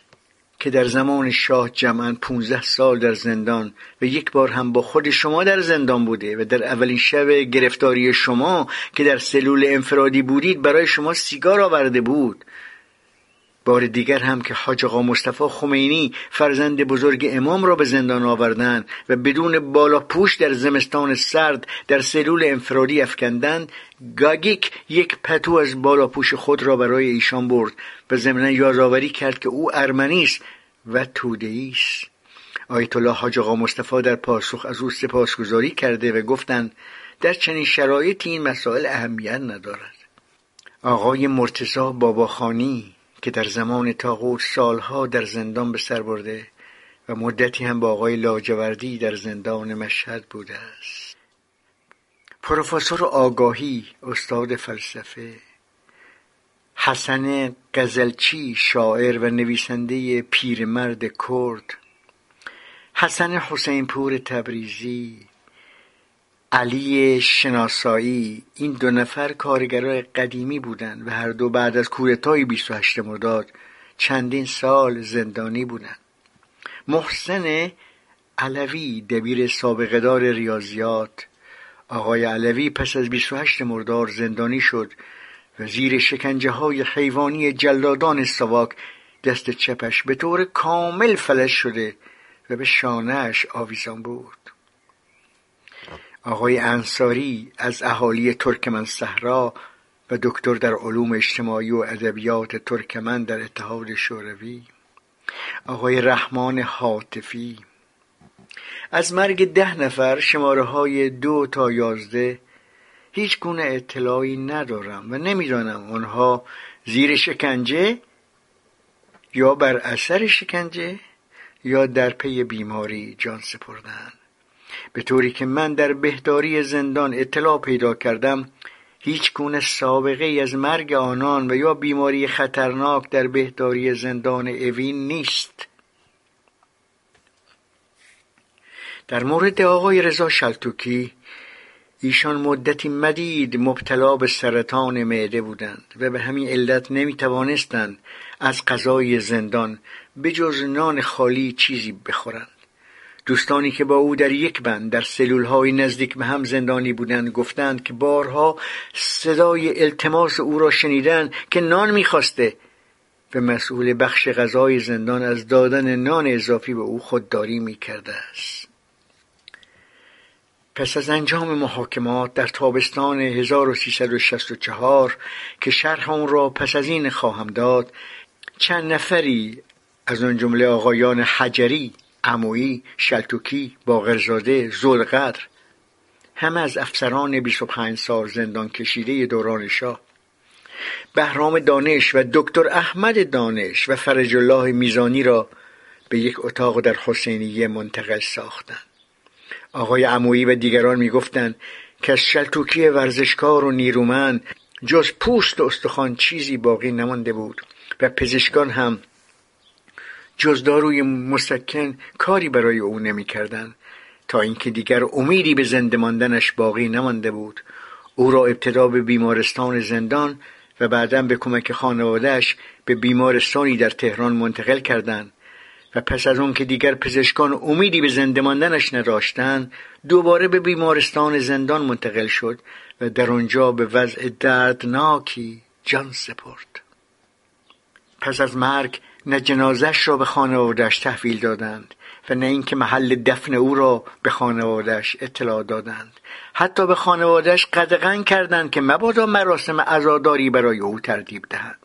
که در زمان شاه جمعا 15 سال در زندان و یک بار هم با خود شما در زندان بوده و در اولین شب گرفتاری شما که در سلول انفرادی بودید برای شما سیگار آورده بود. بار دیگر هم که حاج آقا مصطفی خمینی فرزند بزرگ امام را به زندان آوردند و بدون بالا پوش در زمستان سرد در سلول انفرادی افکندند گاگیک یک پتو از بالا پوش خود را برای ایشان برد و ضمنا یادآوری کرد که او ارمنی است و توده‌ای است. آیت الله حاج آقا مصطفی در پاسخ از او سپاسگزاری کرده و گفتند در چنین شرایطی این مسائل اهمیت ندارد. آقای مرتزا باباخانی که در زمان تاغوت سالها در زندان به سر برده و مدتی هم با آقای لاجوردی در زندان مشهد بوده است. پروفسور آگاهی استاد فلسفه حسن قزلچی شاعر و نویسنده پیرمرد کرد حسن حسین پور تبریزی علی شناسایی این دو نفر کارگرای قدیمی بودند و هر دو بعد از کودتای 28 مرداد چندین سال زندانی بودند. محسن علوی دبیر سابقهدار ریاضیات آقای علوی پس از 28 مرداد زندانی شد. و زیر شکنجه های حیوانی جلادان سواک دست چپش به طور کامل فلج شده و به شانهش آویزان بود آقای انصاری از اهالی ترکمن صحرا و دکتر در علوم اجتماعی و ادبیات ترکمن در اتحاد شوروی. آقای رحمان حاطفی. از مرگ ده نفر شماره های دو تا یازده هیچ گونه اطلاعی ندارم و نمی‌دانم آنها زیر شکنجه یا بر اثر شکنجه یا در پی بیماری جان سپردند به طوری که من در بهداری زندان اطلاع پیدا کردم هیچ گونه سابقه از مرگ آنان و یا بیماری خطرناک در بهداری زندان اوین نیست. در مورد آقای رضا شلتوکی ایشان مدتی مدید مبتلا به سرطان معده بودند و به همین علت نمی توانستند از غذای زندان به جز نان خالی چیزی بخورند. دوستانی که با او در یک بند در سلول های نزدیک به هم زندانی بودند گفتند که بارها صدای التماس او را شنیدند که نان می‌خواسته و مسئول بخش غذای زندان از دادن نان اضافی به او خودداری می‌کرده است. پس از انجام محاکمات در تابستان 1364 که شرح آن را پس از این خواهم داد چند نفری از آن جمله آقایان حجری عمویی شلتوکی باقرزاده زلقدر همه از افسران 25 سال زندان کشیده دوران شاه. بهرام دانش و دکتر احمد دانش و فرج الله میزانی را به یک اتاق در حسینیه منتقل ساختند. آقای عمویی و دیگران می‌گفتند که از شلتوکی ورزشکار و نیرومند جز پوست و استخوان چیزی باقی نمانده بود و پزشکان هم جز داروی مسکن کاری برای او نمی‌کردند. تا اینکه دیگر امیدی به زنده ماندنش باقی نمانده بود. او را ابتدا به بیمارستان زندان و بعدا به کمک خانوادهش به بیمارستانی در تهران منتقل کردند و پس از اون که دیگر پزشکان امیدی به زنده ماندنش نداشتند دوباره به بیمارستان زندان منتقل شد و در آنجا به وضع دردناکی جان سپرد. پس از مرگ نه جنازش را به خانوادهش تحویل دادند و نه اینکه محل دفن او را به خانوادهش اطلاع دادند. حتی به خانوادهش قدغن کردند که مبادا مراسم عزاداری برای او ترتیب دهند.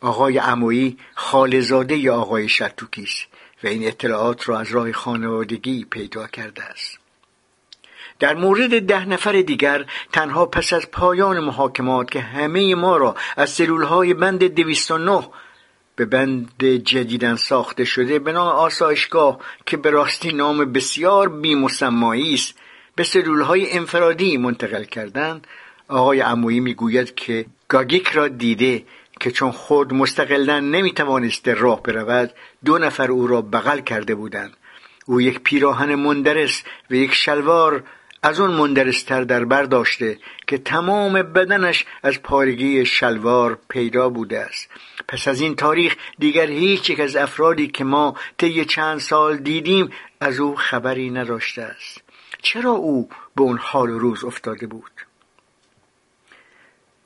آقای عمویی خالزاده ی آقای شتوکی است و این اطلاعات را از راه خانوادگی پیدا کرده است. در مورد ده نفر دیگر تنها پس از پایان محاکمات که همه ما را از سلولهای بند 209 به بند جدیدن ساخته شده به نام آسایشگاه که به راستی نام بسیار بیمسمایی است. به سلولهای انفرادی منتقل کردند. آقای عمویی می‌گوید که گاگیک را دیده که چون خود مستقلا نمی‌توانسته راه برود دو نفر او را بغل کرده بودند. او یک پیراهن مندرس و یک شلوار از اون مندرستر در بر داشته که تمام بدنش از پارگی شلوار پیدا بوده است. پس از این تاریخ دیگر هیچ یک از افرادی که ما طی چند سال دیدیم از او خبری نداشته است. چرا او به اون حال و روز افتاده بود؟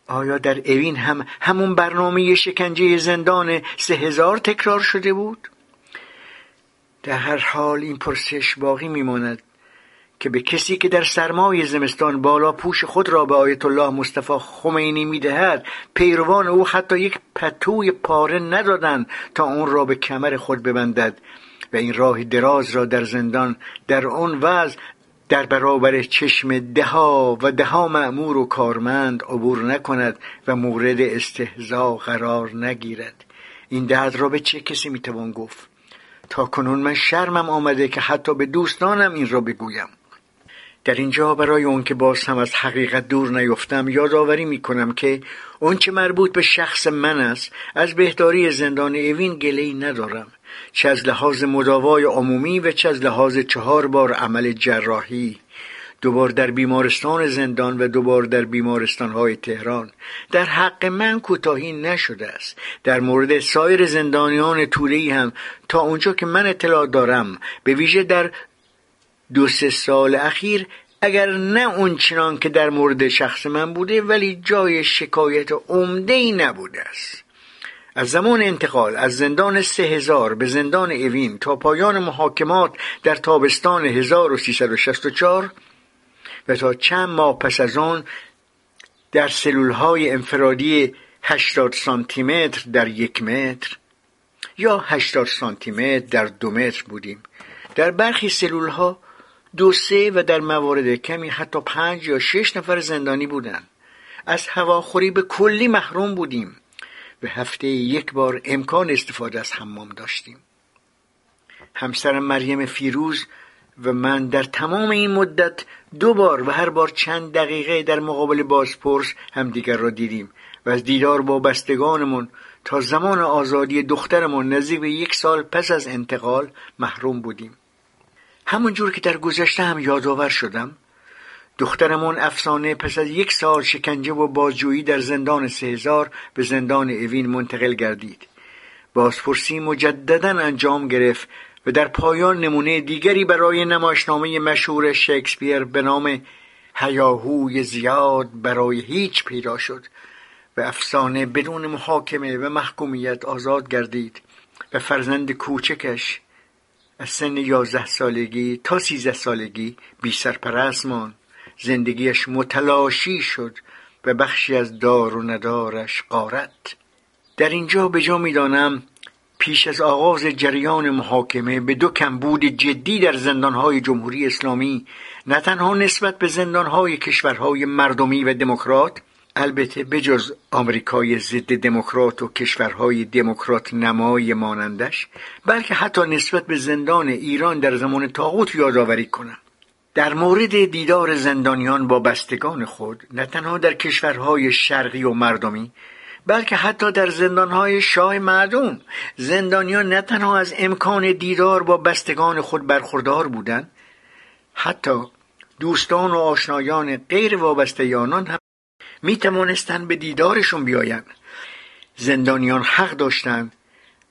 آیا در اوین هم همون برنامه شکنجه زندان سه هزار تکرار شده بود؟ در هر حال این پرسش باقی میماند. که به کسی که در سرمای زمستان بالا پوش خود را به آیت الله مصطفی خمینی می‌دهد پیروان او حتی یک پتوی پاره ندادند تا اون را به کمر خود ببندد و این راه دراز را در زندان در آن وضع در برابر چشم دها و دها معمور و کارمند عبور نکند و مورد استهزا قرار نگیرد. این درد را به چه کسی می‌توان گفت؟ تا کنون من شرمم آمده که حتی به دوستانم این را بگویم. در اینجا برای اون که باز هم از حقیقت دور نیفتم یادآوری می‌کنم که اون چه مربوط به شخص من است از بهداری زندان اوین گله ندارم چه از لحاظ مداوای عمومی و چه از لحاظ چهار بار عمل جراحی. دوبار در بیمارستان زندان و دوبار در بیمارستان های تهران. در حق من کوتاهی نشده است. در مورد سایر زندانیان طولی هم تا اونجا که من اطلاع دارم به ویژه در دو سه سال اخیر اگر نه اون چنان که در مورد شخص من بوده ولی جای شکایت عمده ای نبوده است. از زمان انتقال از زندان سه هزار به زندان اوین تا پایان محاکمات در تابستان 1364 و تا چند ماه پس از آن در سلول های انفرادی 80 سانتی متر در یک متر یا 80 سانتی متر در دو متر بودیم. در برخی سلول ها دو سه و در موارد کمی حتی پنج یا شش نفر زندانی بودند. از هواخوری به کلی محروم بودیم. به هفته یک بار امکان استفاده از حمام داشتیم. همسرم مریم فیروز و من در تمام این مدت دو بار و هر بار چند دقیقه در مقابل بازپرس همدیگر را دیدیم و از دیدار با بستگانمون تا زمان آزادی دخترمون نزدیک به یک سال پس از انتقال محروم بودیم. همون جور که در گذشته هم یادآور شدم دخترمون افسانه پس از یک سال شکنجه و بازجویی در زندان سهزار به زندان اوین منتقل گردید. بازپرسی مجددا انجام گرفت و در پایان نمونه دیگری برای نمایشنامه مشهور شکسپیر به نام هیاهوی زیاد برای هیچ پیدا شد و افسانه بدون محاکمه و محکومیت آزاد گردید و فرزند کوچکش از سن یازده سالگی تا سیزده سالگی بی سرپرست ماند. زندگیش متلاشی شد و بخشی از دار و ندارش قارت در اینجا به جا می‌دانم پیش از آغاز جریان محاکمه به دو کمبود جدی در زندانهای جمهوری اسلامی نه تنها نسبت به زندانهای کشورهای مردمی و دموکرات البته بجز آمریکای ضد دموکرات و کشورهای دموکرات نمای مانندش بلکه حتی نسبت به زندان ایران در زمان تاغوت یادآوری کنم. در مورد دیدار زندانیان با بستگان خود نه تنها در کشورهای شرقی و مردمی بلکه حتی در زندانهای شاه معدوم زندانیان نه تنها از امکان دیدار با بستگان خود برخوردار بودند حتی دوستان و آشنایان غیر وابسته آنان هم می توانستند به دیدارشون بیایند زندانیان حق داشتند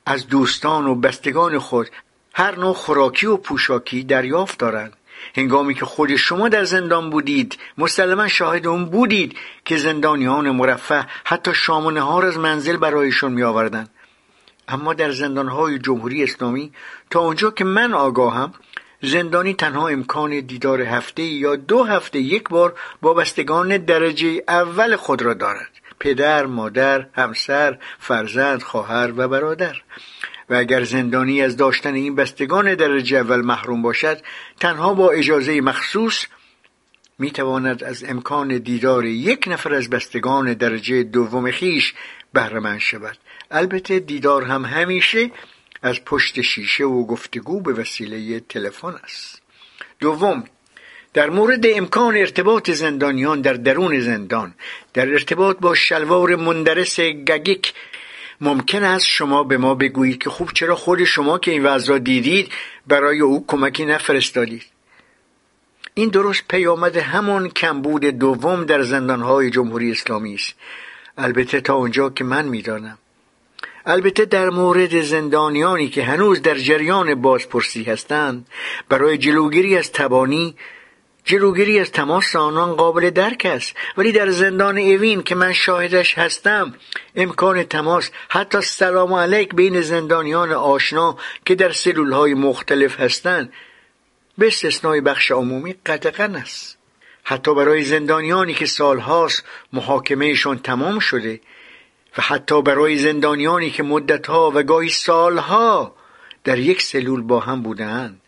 از دوستان و بستگان خود هر نوع خوراکی و پوشاکی دریافت دارند هنگامی که خود شما در زندان بودید مسلما شاهد اون بودید که زندانیان مرفه حتی شام و نهار از منزل برایشون می آوردن. اما در زندانهای جمهوری اسلامی تا اونجا که من آگاهم زندانی تنها امکان دیدار هفته یا دو هفته یک بار با بستگان درجه اول خود را دارد. پدر، مادر، همسر، فرزند، خواهر و برادر. و اگر زندانی از داشتن این بستگان درجه اول محروم باشد تنها با اجازه مخصوص می تواند از امکان دیدار یک نفر از بستگان درجه دوم خیش بهرهمند شود. البته دیدار هم همیشه از پشت شیشه و گفتگو به وسیله تلفن است. دوم در مورد امکان ارتباط زندانیان در درون زندان در ارتباط با شلوار مندرس گگیک ممکن است شما به ما بگویید که خوب چرا خود شما که این وضع را دیدید برای او کمکی نفرستادید. این درست پیامد همون کمبود دوم در زندانهای جمهوری اسلامی است. البته تا اونجا که من می‌دانم. البته در مورد زندانیانی که هنوز در جریان بازپرسی هستند برای جلوگیری از تبانی جلوگیری از تماس آنان قابل درک است. ولی در زندان اوین که من شاهدش هستم امکان تماس حتی سلام علیک بین زندانیان آشنا که در سلول های مختلف هستند به استثنای بخش عمومی قطعا است. حتی برای زندانیانی که سالهاست محاکمهشان تمام شده و حتی برای زندانیانی که مدتها و گاهی سالها در یک سلول با هم بودند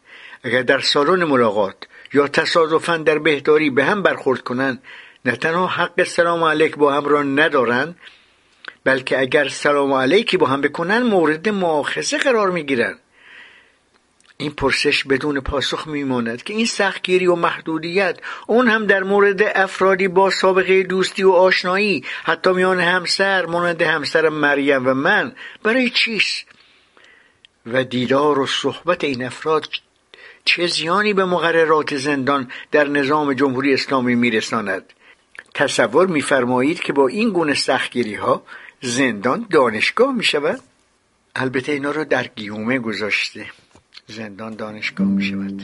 اگر در سالن ملاقات یا تصادفا در بهداری به هم برخورد کنند نه تنها حق سلام علیک با هم را ندارند بلکه اگر سلام علیکی با هم بکنن مورد مؤاخذه قرار می‌گیرند. این پرسش بدون پاسخ میماند که این سختگیری و محدودیت اون هم در مورد افرادی با سابقه دوستی و آشنایی حتی میان همسر مانند همسر مریم و من برای چیست؟ و دیدار و صحبت این افراد چه زیانی به مقررات زندان در نظام جمهوری اسلامی میرساند؟ تصور میفرمایید که با این گونه سختگیری ها زندان دانشگاه می شود؟ البته اینا رو در گیومه گذاشته. زندان دانشگاه می شود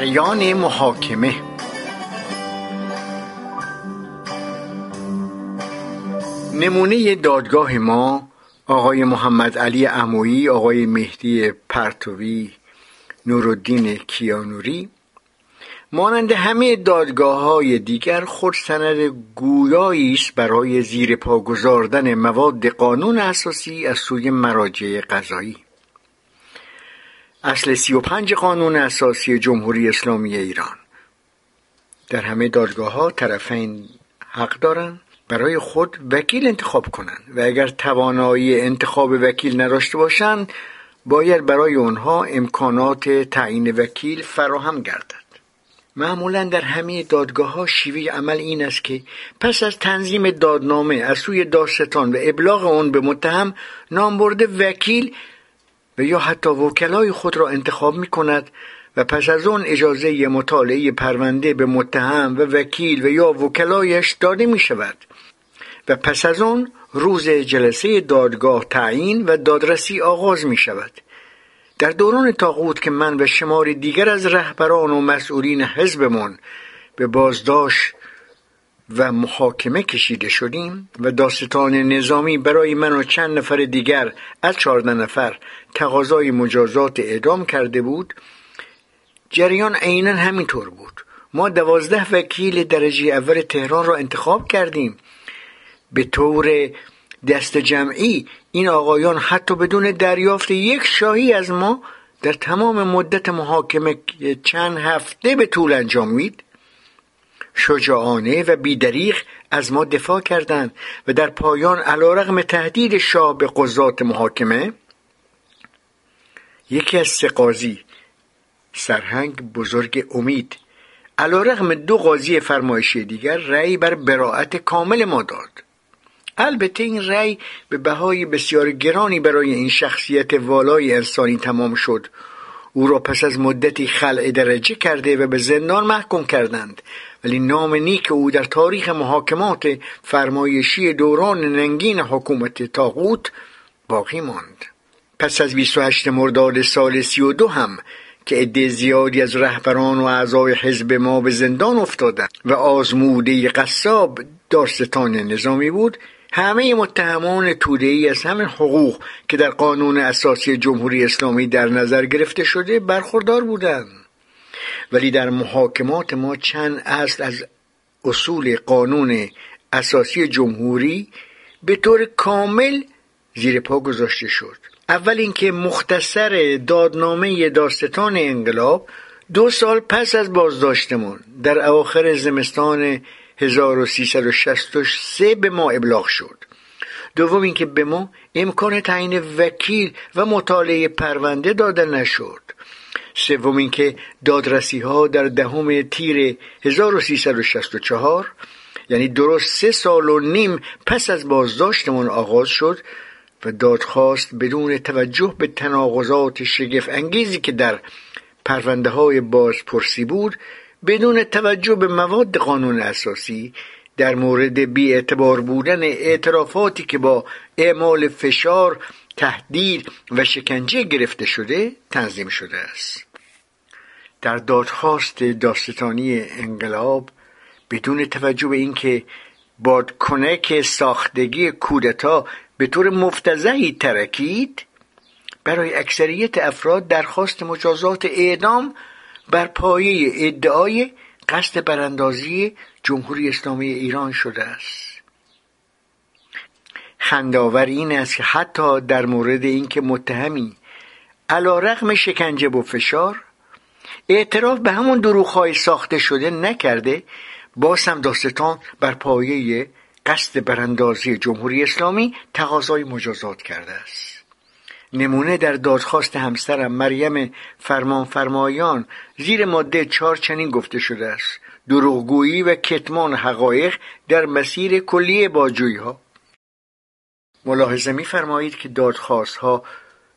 جریان محاکمه. نمونه دادگاه ما آقای محمد علی عمویی آقای مهدی پرتوی نورالدین کیانوری مانند همه دادگاه های دیگر خود سند گویایی است برای زیر پا گذاردن مواد قانون اساسی از سوی مراجع قضایی. اصل سی و پنج قانون اساسی جمهوری اسلامی ایران. در همه دادگاه ها طرفین حق دارند برای خود وکیل انتخاب کنند و اگر توانایی انتخاب وکیل نداشته باشند باید برای آنها امکانات تعیین وکیل فراهم گردد. معمولا در همه دادگاه ها شیوه عمل این است که پس از تنظیم دادنامه از سوی داستان و ابلاغ آن به متهم نامبرده وکیل و یا حتی وکلای خود را انتخاب می کند و پس از آن اجازه مطالعه پرونده به متهم و وکیل و یا وکلایش داده می شود و پس از آن روز جلسه دادگاه تعیین و دادرسی آغاز می شود در دوران تاقوت که من و شمار دیگر از رهبران و مسئولین حزبمان به بازداشت و محاکمه کشیده شدیم و داستان نظامی برای من و چند نفر دیگر از چهارده نفر تقاضای مجازات اعدام کرده بود جریان عینا همینطور بود. ما دوازده وکیل درجه اول تهران را انتخاب کردیم. به طور دست جمعی این آقایان حتی بدون دریافت یک شاهی از ما در تمام مدت محاکمه چند هفته به طول انجامید شجاعانه و بیدریغ از ما دفاع کردند و در پایان علیرغم تهدید شاه به قضات محاکمه یکی از سه قاضی سرهنگ بزرگ امید. علیرغم دو قاضی فرمایشی دیگر رأی بر براعت کامل ما داد. البته این رأی به بهای بسیار گرانی برای این شخصیت والای انسانی تمام شد. او را پس از مدتی خلع درجه کرده و به زندان محکوم کردند. ولی نام نیک او در تاریخ محاکمات فرمایشی دوران ننگین حکومت تاغوت باقی ماند. پس از 28 مرداد سال 32 هم که عده زیادی از رهبران و اعضای حزب ما به زندان افتادند و آزموده قصاب داستان نظامی بود همه متهمان ای از همین حقوق که در قانون اساسی جمهوری اسلامی در نظر گرفته شده برخوردار بودند. ولی در محاکمات ما چند اصل از اصول قانون اساسی جمهوری به طور کامل زیر پا گذاشته شد. اول اینکه مختصر دادنامه داستان انقلاب دو سال پس از بازداشتمون در اواخر زمستان 1363 به ما ابلاغ شد. دوم اینکه به ما امکان تعیین وکیل و مطالعه پرونده داده نشد. سوم اینکه دادرسی ها در دهم تیر 1364 یعنی درست سه سال و نیم پس از بازداشتمان آغاز شد و دادخواست بدون توجه به تناقضات شگفت انگیزی که در پرونده های بازپرسی بود بدون توجه به مواد قانون اساسی در مورد اعتبار بودن اعترافاتی که با اعمال فشار تهدید و شکنجه گرفته شده تنظیم شده است. در دادخواست داستانی انقلاب بدون توجه به اینکه بادکنک ساختگی کودتا به طور مفتزهی ترکید برای اکثریت افراد درخواست مجازات اعدام بر پایه ادعای قصد براندازی جمهوری اسلامی ایران شده است. خنداور این است که حتی در مورد اینکه متهمی علا رقم شکنجه و فشار اعتراف به همون دروغهای ساخته شده نکرده باز هم داستان بر پایه قصد براندازی جمهوری اسلامی تقاضای مجازات کرده است. نمونه در دادخواست همسرم مریم فرمانفرمایان زیر ماده چهار چنین گفته شده است. دروغگویی و کتمان حقایق در مسیر کلی باجویی ها ملاحظه میفرمایید که دادخواست ها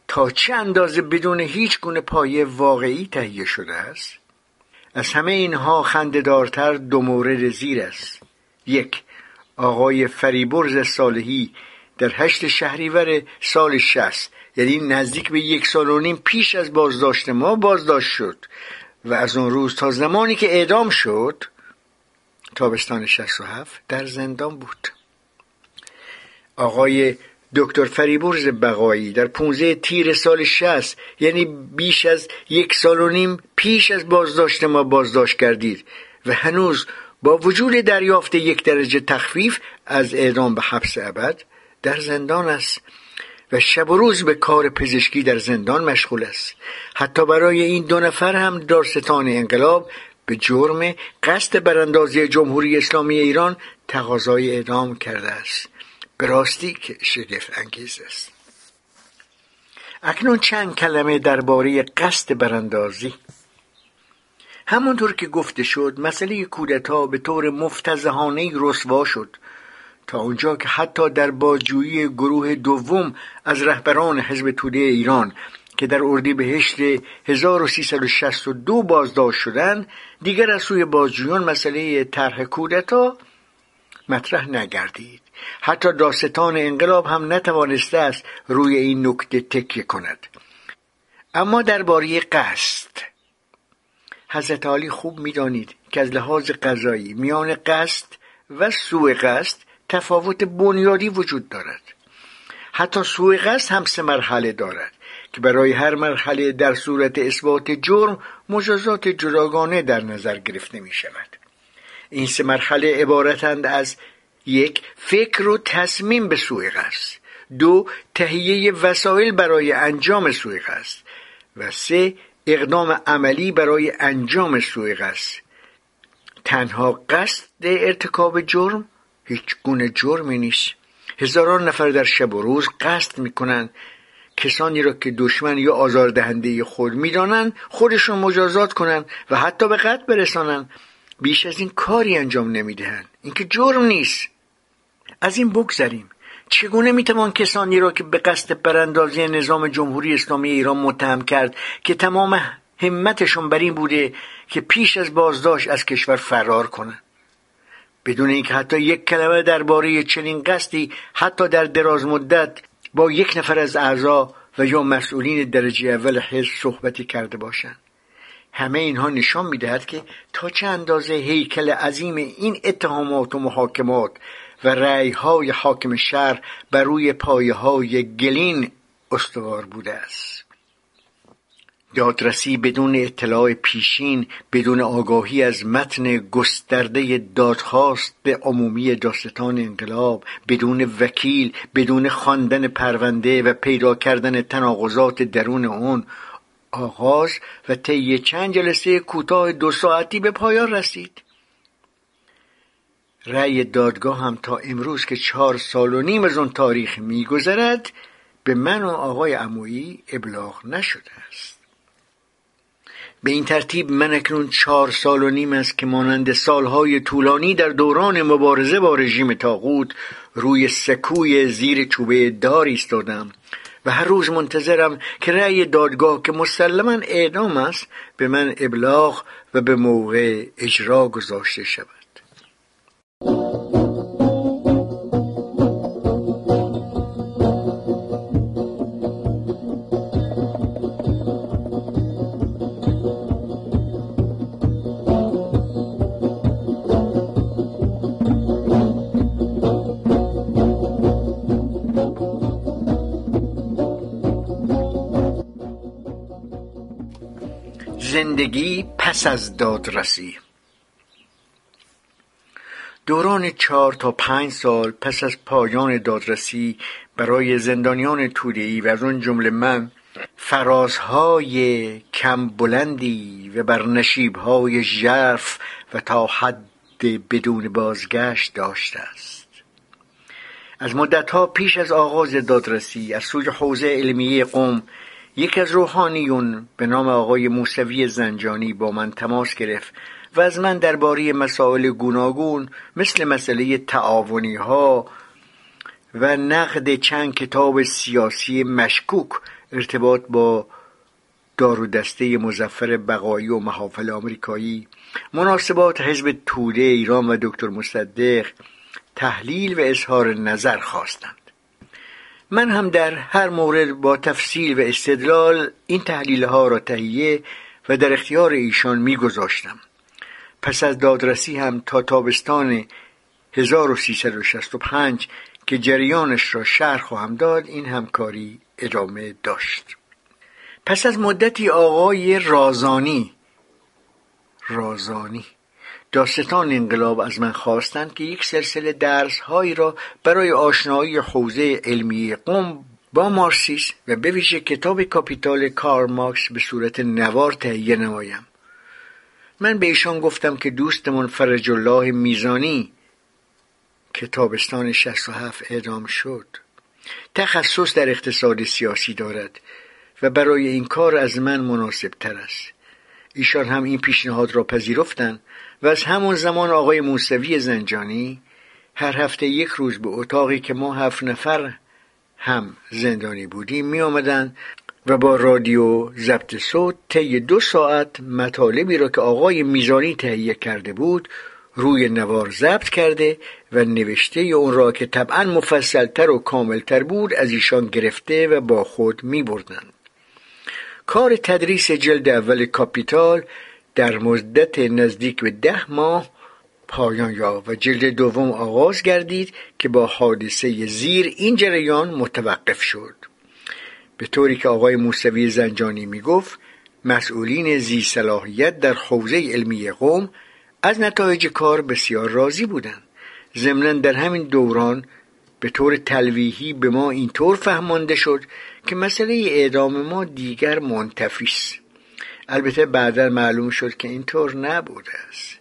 تا چه اندازه بدون هیچ گونه پایه واقعی تهیه شده است؟ از همه اینها خندهدارتر دو مورد زیر است. یک آقای فریبرز صالحی در هشت شهریور سال شست یعنی نزدیک به یک سال و نیم پیش از بازداشت ما بازداشت شد. و از اون روز تا زمانی که اعدام شد تابستان 67 در زندان بود. آقای دکتر فریبرز بقایی در 15 تیر سال 60 یعنی بیش از یک سال و نیم پیش از بازداشت ما بازداشت کردید. و هنوز با وجود دریافت یک درجه تخفیف از اعدام به حبس ابد در زندان است و شب و روز به کار پزشکی در زندان مشغول است. حتی برای این دو نفر هم دارستان انقلاب به جرم قصد براندازی جمهوری اسلامی ایران تقاضای اعدام کرده است. به راستی که شگفت انگیز است. اکنون چند کلمه درباره قصد براندازی. همونطور که گفته شد مسئله کودتا به طور مفتزهانه رسوا شد. تا اونجا که حتی در باجویی گروه دوم از رهبران حزب توده ایران که در اردیبهشت 1362 بازداشت شدند دیگر از سوی بازجویان مسئله طرح کودتا مطرح نگردید. حتی داستان انقلاب هم نتوانسته است روی این نکته تکیه کند. اما درباره قصد. حضرت علی خوب می‌دانید که از لحاظ قضایی میان قصد و سوء قصد تفاوت بنیادی وجود دارد. حتی سوء قصد هم سه مرحله دارد که برای هر مرحله در صورت اثبات جرم مجازات جداگانه در نظر گرفته می شود این سه مرحله عبارتند از یک فکر و تصمیم به سوء قصد. دو تهیه وسایل برای انجام سوء قصد. و سه اقدام عملی برای انجام سوء قصد. تنها قصد ارتکاب جرم هیچ گونه جرمی نیست. هزاران نفر در شب و روز قصد می‌کنند کسانی را که دشمن یا آزاردهنده خود می‌دانند خودشون مجازات کنند و حتی به قتل برسانند. بیش از این کاری انجام نمی‌دهند. اینکه جرم نیست. از این بگذریم. چگونه می‌توان کسانی را که به قصد براندازی نظام جمهوری اسلامی ایران متهم کرد که تمام همتشون بر این بوده که پیش از بازداشت از کشور فرار کنند؟ بدون اینکه حتی یک کلمه درباره چنین قصدی حتی در دراز مدت با یک نفر از اعضا و یا مسئولین درجه اول حزب صحبتی کرده باشند. همه اینها نشان می‌دهد که تا چه اندازه هیکل عظیم این اتهامات و محاکمات و رأیهای حاکم شهر بر روی پایه های گلین استوار بوده است. دادرسی بدون اطلاع پیشین بدون آگاهی از متن گسترده دادخواست به عمومی داستان انقلاب بدون وکیل بدون خواندن پرونده و پیدا کردن تناقضات درون اون آغاز و طی چند جلسه کوتاه دو ساعتی به پایان رسید. رأی دادگاه هم تا امروز که چهار سال و نیم از اون تاریخ میگذرد به من و آقای عمویی ابلاغ نشده است. به این ترتیب من اکنون چهار سال و نیم است که مانند سالهای طولانی در دوران مبارزه با رژیم تاغوت روی سکوی زیر چوبه دار ایستادم و هر روز منتظرم که رأی دادگاه که مسلما اعدام است به من ابلاغ و به موقع اجرا گذاشته شود. زندگی پس از دادرسی. دوران چهار تا پنج سال پس از پایان دادرسی برای زندانیان توده‌ای و از اون جمله من فرازهای کم بلندی و بر نشیبهای ژرف و تا حد بدون بازگشت داشته است. از مدتها پیش از آغاز دادرسی از سوی حوزه علمیه قوم یکی از روحانیون به نام آقای موسوی زنجانی با من تماس گرفت و از من درباره مسائل گوناگون مثل مسئله تعاونی ها و نقد چند کتاب سیاسی مشکوک ارتباط با دارو دسته مزفر بقایی و محافل آمریکایی مناسبات حزب توده ایران و دکتر مصدق تحلیل و اظهار نظر خواستند. من هم در هر مورد با تفصیل و استدلال این تحلیل ها را تهیه و در اختیار ایشان میگذاشتم. پس از دادرسی هم تا تابستان 1365 که جریانش را شهر خواهم داد این همکاری ادامه داشت. پس از مدتی آقای رازانی رازانی داستان انقلاب از من خواستند که یک سلسله درس هایی را برای آشنایی حوزه علمی قوم با مارسیس و به ویژه کتاب کاپیتال کار مارکس به صورت نوار تهیه نمایم. من به ایشان گفتم که دوستمون فرج الله میزانی که تابستان 67 اعدام شد. تخصص در اقتصاد سیاسی دارد و برای این کار از من مناسب تر است. ایشان هم این پیشنهاد را پذیرفتند و از همون زمان آقای موسوی زنجانی هر هفته یک روز به اتاقی که ما هفت نفر هم زندانی بودیم می آمدن و با رادیو ضبط صوت طی دو ساعت مطالبی را که آقای میزانی تهیه کرده بود روی نوار ضبط کرده و نوشته اون را که طبعا مفصلتر و کاملتر بود از ایشان گرفته و با خود می بردن. کار تدریس جلد اول کاپیتال در مدت نزدیک به ده ماه پایان یافت و جلد دوم آغاز گردید که با حادثه زیر این جریان متوقف شد. به طوری که آقای موسوی زنجانی می‌گفت مسئولین زی صلاحیت در حوزه علمی قوم از نتایج کار بسیار راضی بودند. ضمنا در همین دوران به طور تلویحی به ما اینطور فهمانده شد که مسئله اعدام ما دیگر منتفی است. البته بعدا معلوم شد که اینطور نبوده است.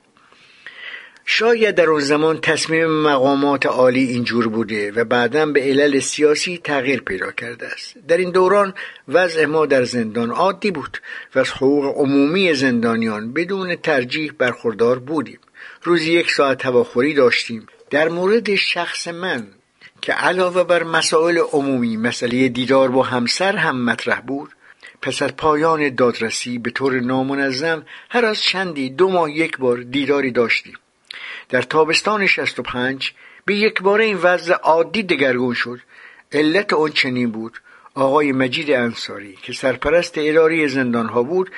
شاید در اون زمان تصمیم مقامات عالی اینجور بوده و بعدا به علل سیاسی تغییر پیدا کرده است. در این دوران وضع ما در زندان عادی بود و از حقوق عمومی زندانیان بدون ترجیح برخوردار بودیم. روزی یک ساعت هواخوری داشتیم. در مورد شخص من که علاوه بر مسائل عمومی مسئله دیدار با همسر هم مطرح بود پس از پایان دادرسی به طور نامنظم هر از چندی دو ماه یک بار دیداری داشتیم. در تابستان 65 به یک بار این وضع عادی دگرگون شد. علت آن چنین بود. آقای مجید انصاری که سرپرست اداری زندان ها بود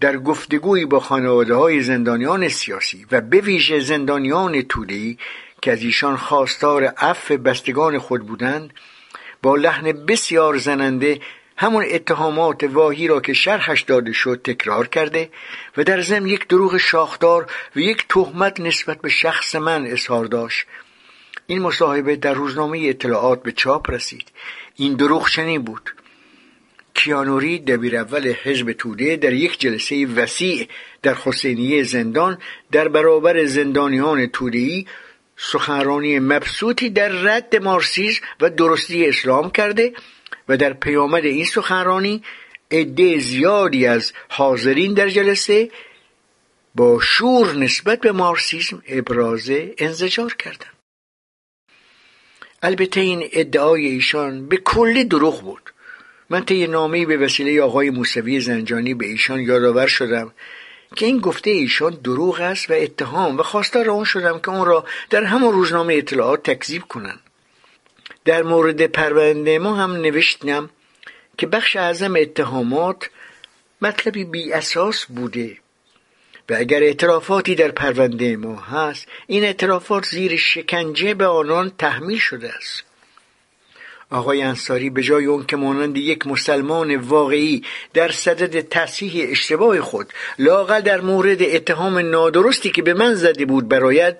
در گفتگویی با خانواده های زندانیان سیاسی و به ویژه زندانیان تولی که از ایشان خواستار عفو بستگان خود بودند با لحن بسیار زننده همون اتهامات واهی را که شرحش داده شد تکرار کرده و در ضمن یک دروغ شاخدار و یک تهمت نسبت به شخص من اظهار داشت. این مصاحبه در روزنامه اطلاعات به چاپ رسید. این دروغ چنین بود. کیانوری دبیر اول حزب توده در یک جلسه وسیع در حسینیه زندان در برابر زندانیان تودهی سخنرانی مبسوطی در رد مارسیز و درستی اسلام کرده و در پیامد این سخنرانی عده زیادی از حاضرین در جلسه با شور نسبت به مارسیزم ابراز انزجار کردند. البته این ادعای ایشان به کلی دروغ بود. من طی نامه به وسیله آقای موسوی زنجانی به ایشان یادآور شدم که این گفته ایشان دروغ است و اتهام و خواستار آن شدم که اون را در همون روزنامه اطلاعات تکذیب کنند در مورد پرونده ما هم نوشتم که بخش اعظم اتهامات مطلبی بی اساس بوده و اگر اعترافاتی در پرونده ما هست این اعترافات زیر شکنجه به آنان تحمیل شده است. آقای انصاری به جای اون که مانند یک مسلمان واقعی در صدد تصحیح اشتباه خود لاقل در مورد اتهام نادرستی که به من زده بود براید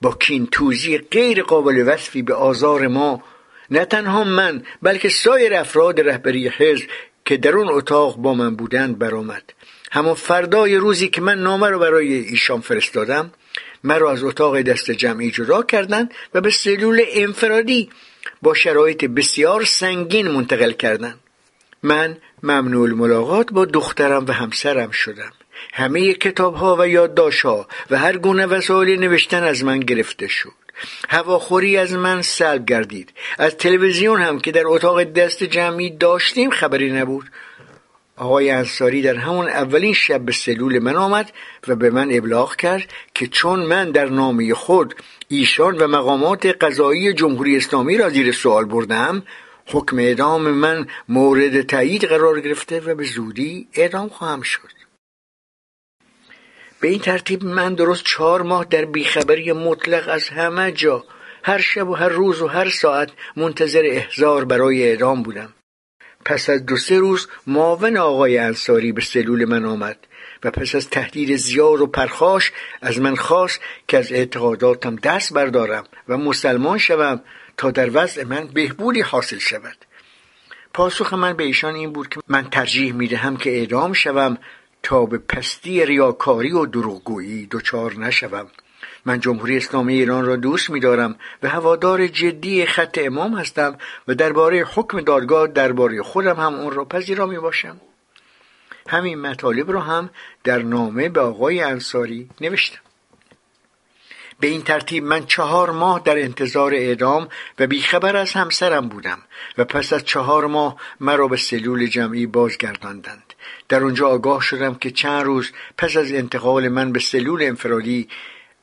با کینتوزی غیر قابل وصفی به آزار ما نه تنها من بلکه سایر افراد رهبری حزب که در اون اتاق با من بودند برآمد. همون فردای روزی که من نامه رو برای ایشان فرستادم مرا از اتاق دست جمعی جدا کردند و به سلول انفرادی با شرایط بسیار سنگین منتقل کردند. من ممنوع ملاقات با دخترم و همسرم شدم. همه کتاب ها و یادداشت ها و هر گونه وسایل نوشتن از من گرفته شد. هواخوری از من سلب گردید. از تلویزیون هم که در اتاق دست جمعی داشتیم خبری نبود. آقای انصاری در همون اولین شب به سلول من آمد و به من ابلاغ کرد که چون من در نامه خود ایشان و مقامات قضایی جمهوری اسلامی را زیر سوال بردم. حکم اعدام من مورد تایید قرار گرفته و به زودی اعدام خواهم شد. به این ترتیب من درست چهار ماه در بیخبری مطلق از همه جا هر شب و هر روز و هر ساعت منتظر احضار برای اعدام بودم. پس از دو سه روز معاون آقای انصاری به سلول من آمد. و پس از تهدید زیار و پرخاش از من خواست که از اعتقاداتم دست بردارم و مسلمان شوم تا در وضع من بهبودی حاصل شود. پاسخ من به ایشان این بود که من ترجیح می دهم که اعدام شوم تا به پستی ریاکاری و دروغگویی دچار نشوم. من جمهوری اسلامی ایران را دوست می‌دارم و هوادار جدی خط امام هستم و درباره حکم دادگاه درباره خودم هم اون را پذیرا می باشم همین مطالب را هم در نامه به آقای انصاری نوشتم. به این ترتیب من چهار ماه در انتظار اعدام و بیخبر از همسرم بودم و پس از چهار ماه مرا به سلول جمعی بازگرداندند. در اونجا آگاه شدم که چند روز پس از انتقال من به سلول انفرادی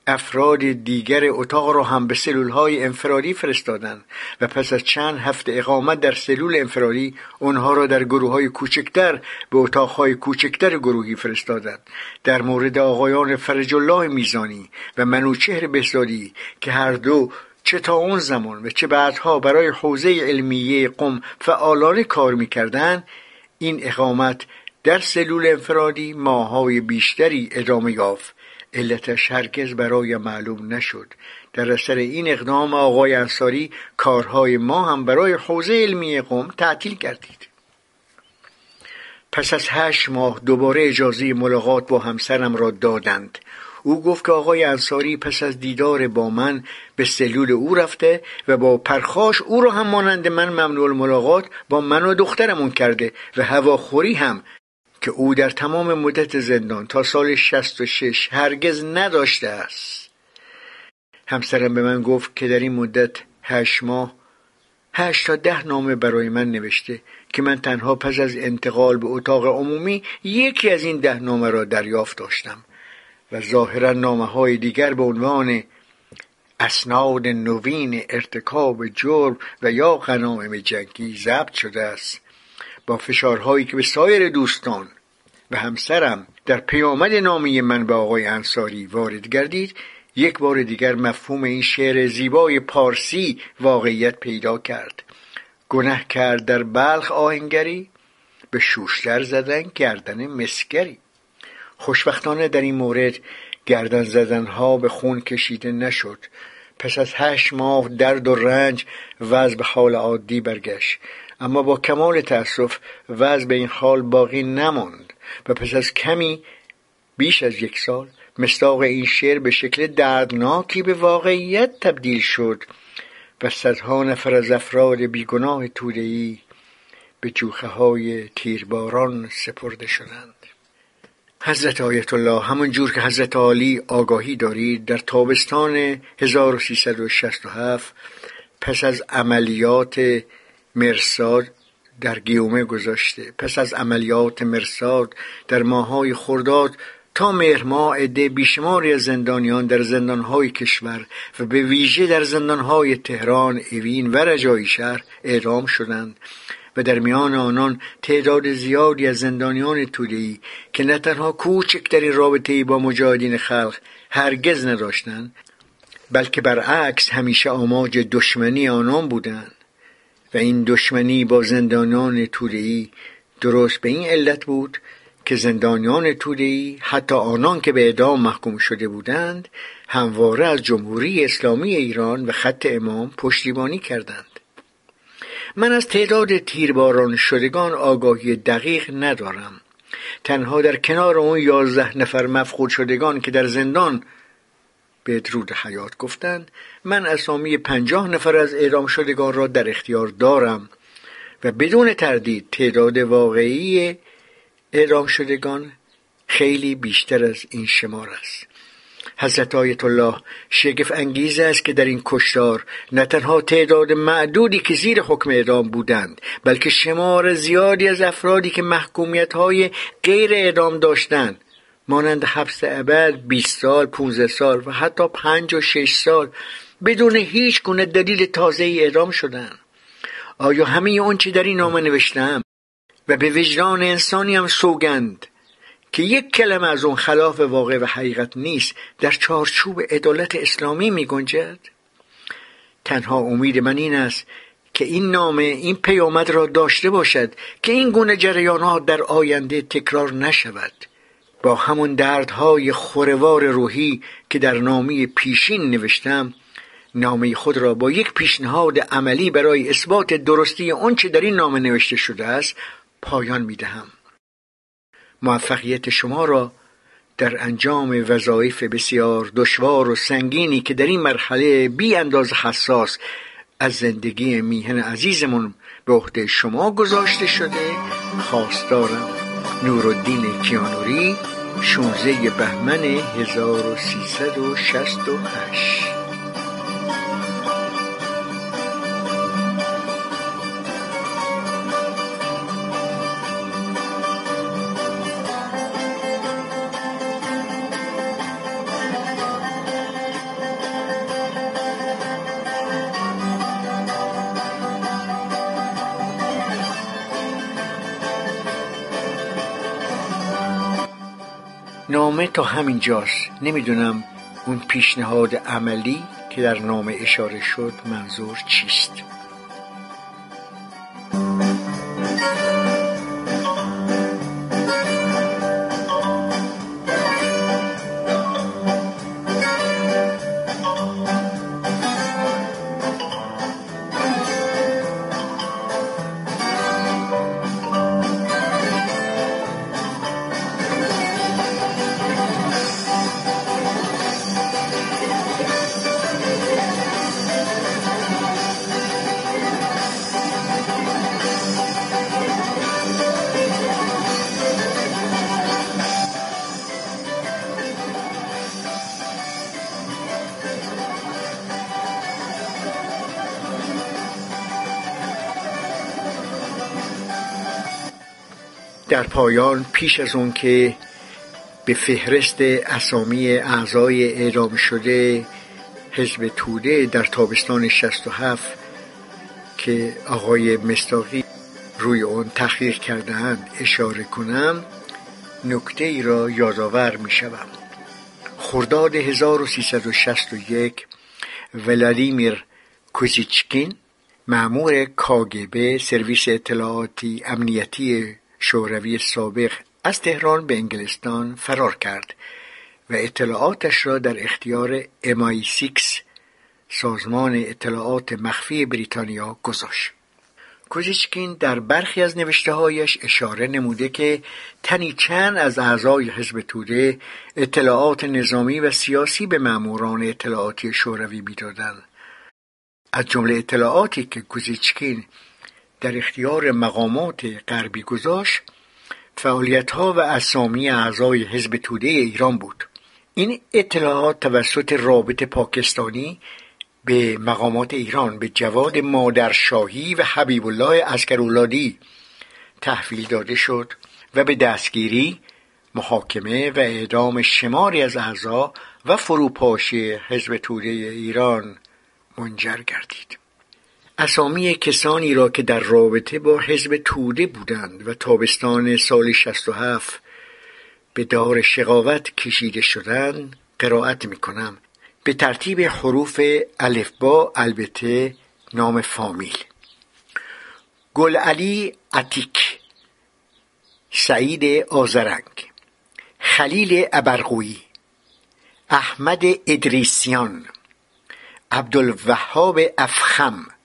افراد دیگر اتاق را هم به سلول های انفرادی فرستادند و پس از چند هفته اقامت در سلول انفرادی آنها را در گروه های کوچکتر به اتاق های کوچکتر گروهی فرستادند. در مورد آقایان فرج الله میزانی و منوچهر بهزادی که هر دو چه تا اون زمان و چه بعدها برای حوزه علمیه قم فعالان کار می‌کردند این اقامت در سلول انفرادی ماهای بیشتری ادامه یافت. علتش هرگز برای معلوم نشد. در اثر این اقدام آقای انصاری کارهای ما هم برای حوزه علمی قوم تعطیل کردید پس از هشت ماه دوباره اجازه ملاقات با همسرم را دادند. او گفت که آقای انصاری پس از دیدار با من به سلول او رفته و با پرخاش او را هم مانند من ممنوع ملاقات با من و دخترمون کرده و هواخوری هم که او در تمام مدت زندان تا سال شست و شش هرگز نداشته است. همسرم به من گفت که در این مدت هشت ماه هشت تا ده نامه برای من نوشته که من تنها پس از انتقال به اتاق عمومی یکی از این ده نامه را دریافت داشتم و ظاهرا نامه های دیگر به عنوان اسناد نوین ارتکاب جرم و یا غنائم جنگی ضبط شده است. با فشارهایی که به سایر دوستان و همسرم در پیامد نامی من به آقای انصاری وارد گردید یک بار دیگر مفهوم این شعر زیبای پارسی واقعیت پیدا کرد. گنه کرد در بلخ آهنگری به شوشتر زدن گردن مسگری. خوشبختانه در این مورد گردن زدن ها به خون کشیده نشد. پس از هشت ماه درد و رنج وضع به حال عادی برگشت. اما با کمال تأسف وضع به این حال باقی نماند و پس از کمی بیش از یک سال مصداق این شعر به شکل دردناکی به واقعیت تبدیل شد و صدها نفر از افراد بیگناه تودهای به جوخه های تیرباران سپرده شدند. حضرت آیت الله همون جور که حضرت عالی آگاهی دارید در تابستان 1367 پس از عملیات مرساد در گیومه گذاشته. پس از عملیات مرساد در ماهای خرداد تا مهر عده بیشماری از زندانیان در زندانهای کشور و به ویژه در زندانهای تهران، اوین و رجایی شهر اعدام شدند و در میان آنان تعداد زیادی از زندانیان تودهی که نه تنها کوچکترین رابطه با مجاهدین خلق هرگز نداشتند بلکه برعکس همیشه آماج دشمنی آنان بودند. و این دشمنی با زندانیان تودهی درست به این علت بود که زندانیان تودهی حتی آنان که به اعدام محکوم شده بودند همواره از جمهوری اسلامی ایران و خط امام پشتیبانی کردند. من از تعداد تیرباران شدگان آگاهی دقیق ندارم. تنها در کنار اون یازده نفر مفقود شدگان که در زندان به حیات گفتند من اسامی پنجاه نفر از اعدام شدگان را در اختیار دارم و بدون تردید تعداد واقعی اعدام شدگان خیلی بیشتر از این شمار است. حضرت آیت الله شگفت انگیز است که در این کشتار نه تنها تعداد معدودی که زیر حکم اعدام بودند بلکه شمار زیادی از افرادی که محکومیت های غیر اعدام داشتند. مانند حبس ابد 20 سال 15 سال و حتی 5 و 6 سال. بدون هیچ گونه دلیل تازه ای اعدام شدند آیا همه چی در این نامه نوشتم؟ و به وجدان انسانی هم سوگند که یک کلمه از اون خلاف واقع و حقیقت نیست در چارچوب عدالت اسلامی می گنجد؟ تنها امید من این است که این نامه این پیامد را داشته باشد که این گونه جریانات در آینده تکرار نشود. با همون دردهای خوروار روحی که در نامی پیشین نوشتم نامه خود را با یک پیشنهاد عملی برای اثبات درستی آنچه در این نامه نوشته شده است پایان می دهم. موفقیت شما را در انجام وظایف بسیار دشوار و سنگینی که در این مرحله بی انداز حساس از زندگی میهن عزیزمون به عهده شما گذاشته شده خواستارم نورالدین کیانوری 16 بهمن 1368 نامه تا همین جاست. نمی‌دونم اون پیشنهاد عملی که در نامه اشاره شد منظور چیست. در پایان پیش از اون که به فهرست اسامی اعضای اعدام شده حزب توده در تابستان 67 که آقای مستاقی روی اون تحقیق کردهاند اشاره کنم نکته ای را یادآور می شوم خرداد 1361 ولادیمیر کوزیچکین معمور کاگبه سرویس اطلاعاتی امنیتی شوروی سابق از تهران به انگلستان فرار کرد و اطلاعاتش را در اختیار MI6 سازمان اطلاعات مخفی بریتانیا گذاشت. کوزیچکین در برخی از نوشتههایش اشاره نموده که تنی چند از اعضای حزب توده اطلاعات نظامی و سیاسی به ماموران اطلاعاتی شوروی می‌دادند از جمله اطلاعاتی که کوزیچکین در اختیار مقامات غربی گذاشت فعالیتها و اسامی اعضای حزب توده ایران بود. این اطلاعات توسط رابط پاکستانی به مقامات ایران به جواد مادرشاهی و حبیب الله اسکرولادی تحویل داده شد و به دستگیری محاکمه و اعدام شماری از اعضا و فروپاشی حزب توده ایران منجر گردید. اسامی کسانی را که در رابطه با حزب توده بودند و تابستان سال 67 به دار شقاوت کشیده شدند قرائت می کنم به ترتیب حروف الفبا البته نام فامیل. گل علی عتیک سعید آزرنگ خلیل ابرقویی احمد ادریسیان عبدالوهاب افخم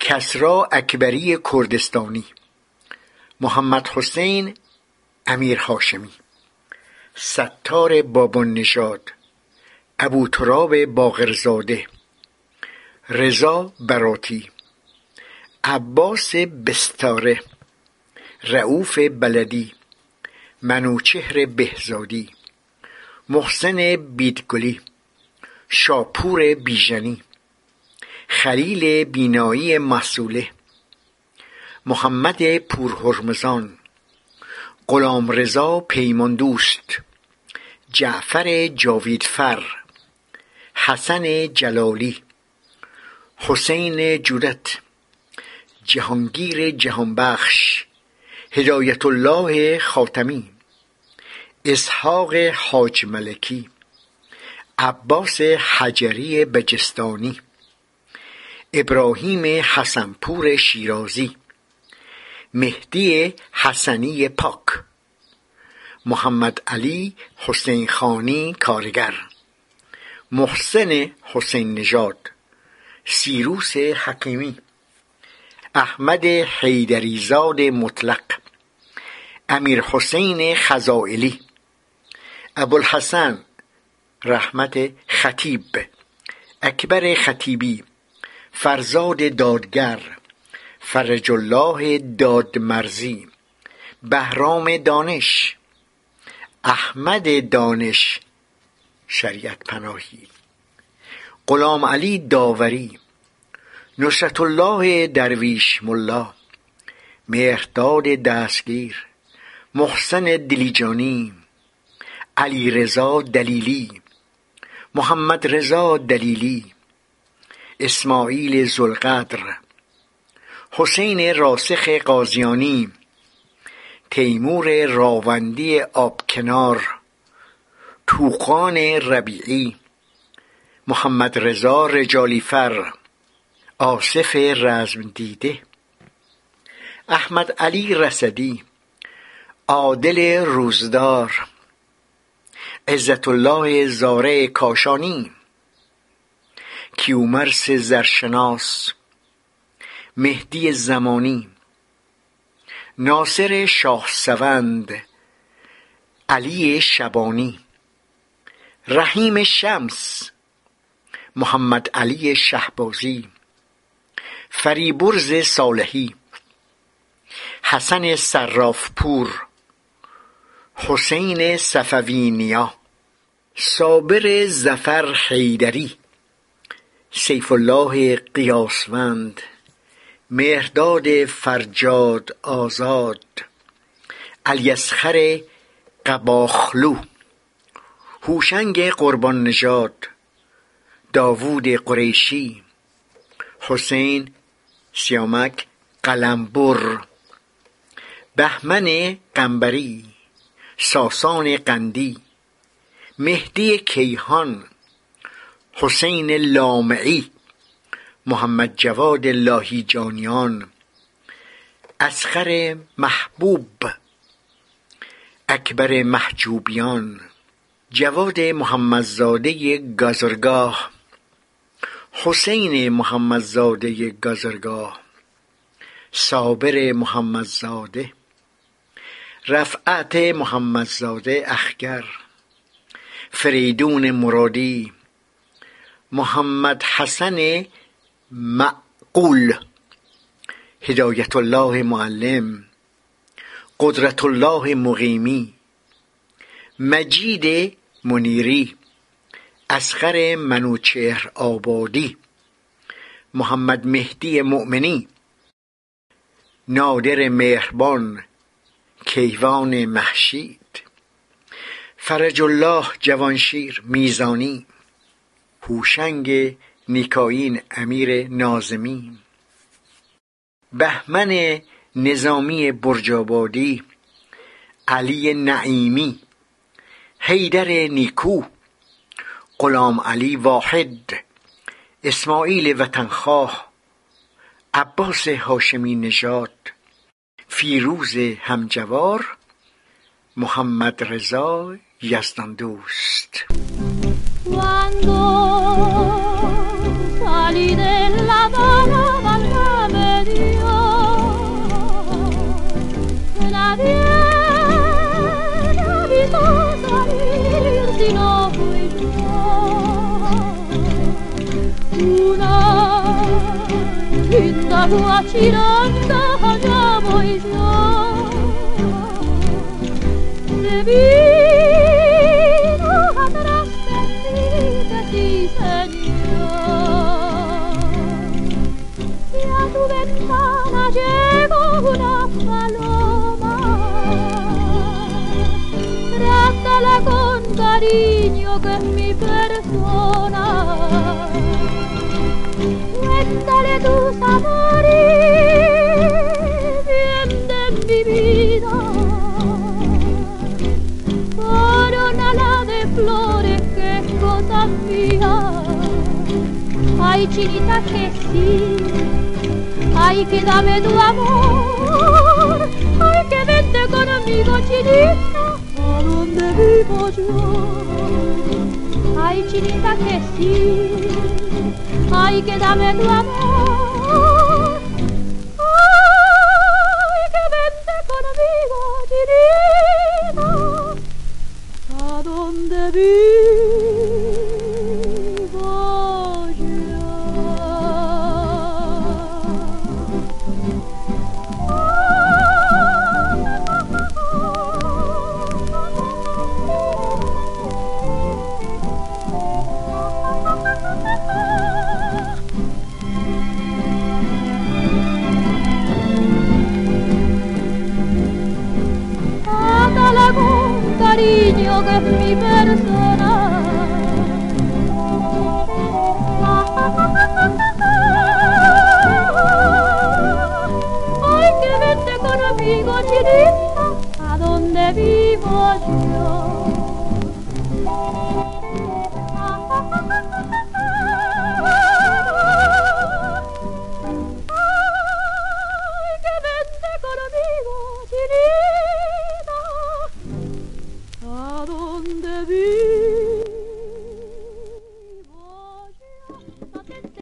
کسرا اکبری کردستانی محمد حسین امیر هاشمی ستار بابان نژاد ابو تراب باقرزاده رضا براتی عباس بستاره رعوف بلدی منوچهر بهزادی محسن بیدگلی شاپور بیژنی خلیل بینایی مسئوله محمد پورهرمزان. غلام رضا پیماندوست. جعفر جاویدفر. حسن جلالی. حسین جودت. جهانگیر جهانبخش. هدایت الله خاتمی. اسحاق حاج ملکی. عباس حجری بجستانی. ابراهیم حسنپور شیرازی مهدی حسنی پاک محمد علی حسین خانی کارگر محسن حسین نژاد سیروس حکیمی احمد حیدریزاد مطلق امیر حسین خزائلی ابوالحسن رحمت خطیب اکبر خطیبی فرزاد دادگر فرج الله دادمرزی بهرام دانش احمد دانش شریعت پناهی غلام علی داوری نصرت الله درویش ملا مهرداد دستگیر محسن دلیجانی علی رضا دلیلی محمد رضا دلیلی اسماعیل زلقدر حسین راسخ قاضیانی. تیمور راوندی آبکنار. توقان ربیعی. محمد رضا رجالیفر. آصف رزم دیده احمد علی رسدی. عادل روزدار. عزت الله زاره کاشانی. کیومرس زرشناس مهدی زمانی ناصر شاهسوند علی شبانی رحیم شمس محمد علی شهبازی فریبرز صالحی حسن صرافپور حسین صفوینیا صابر زفر حیدری. سیف الله قیاسوند مهرداد فرجاد آزاد الیسخر قباخلو هوشنگ قربان نژاد داوود قریشی حسین سیامک قلمبر بهمن قنبری ساسان قندی مهدی کیهان حسین لامعی محمد جواد لاهیجانیان اسخر محبوب اکبر محجوبیان جواد محمدزاده گازرگاه حسین محمدزاده گازرگاه صابر محمدزاده رفعت محمدزاده اخگر فریدون مرادی محمد حسن معقول هدایت الله معلم قدرت الله مقیمی مجید منیری اسخر منوچهر آبادی محمد مهدی مؤمنی نادر مهربان کیوان محشید فرج الله جوانشیر میزانی هوشنگ نیکاین امیر نازمی بهمن نظامی برجابادی علی نعیمی حیدر نیکو غلام علی واحد اسماعیل وطنخواه عباس هاشمی نژاد فیروز همجوار محمد رضا یزدان دوست. Cuando salí de La Habana, Valga me dio la bien habitó salir si no fui yo. Una linda guachiranda que es mi persona cuéntale tus amores, bien de mi vida. Corona de flores, que cosa mía. Ay, chinita, que sí. Ay, que dame tu amor. Ay, que vente conmigo, chinita, donde vivo yo. Ay, chinita, que sí ay que dame tu amor,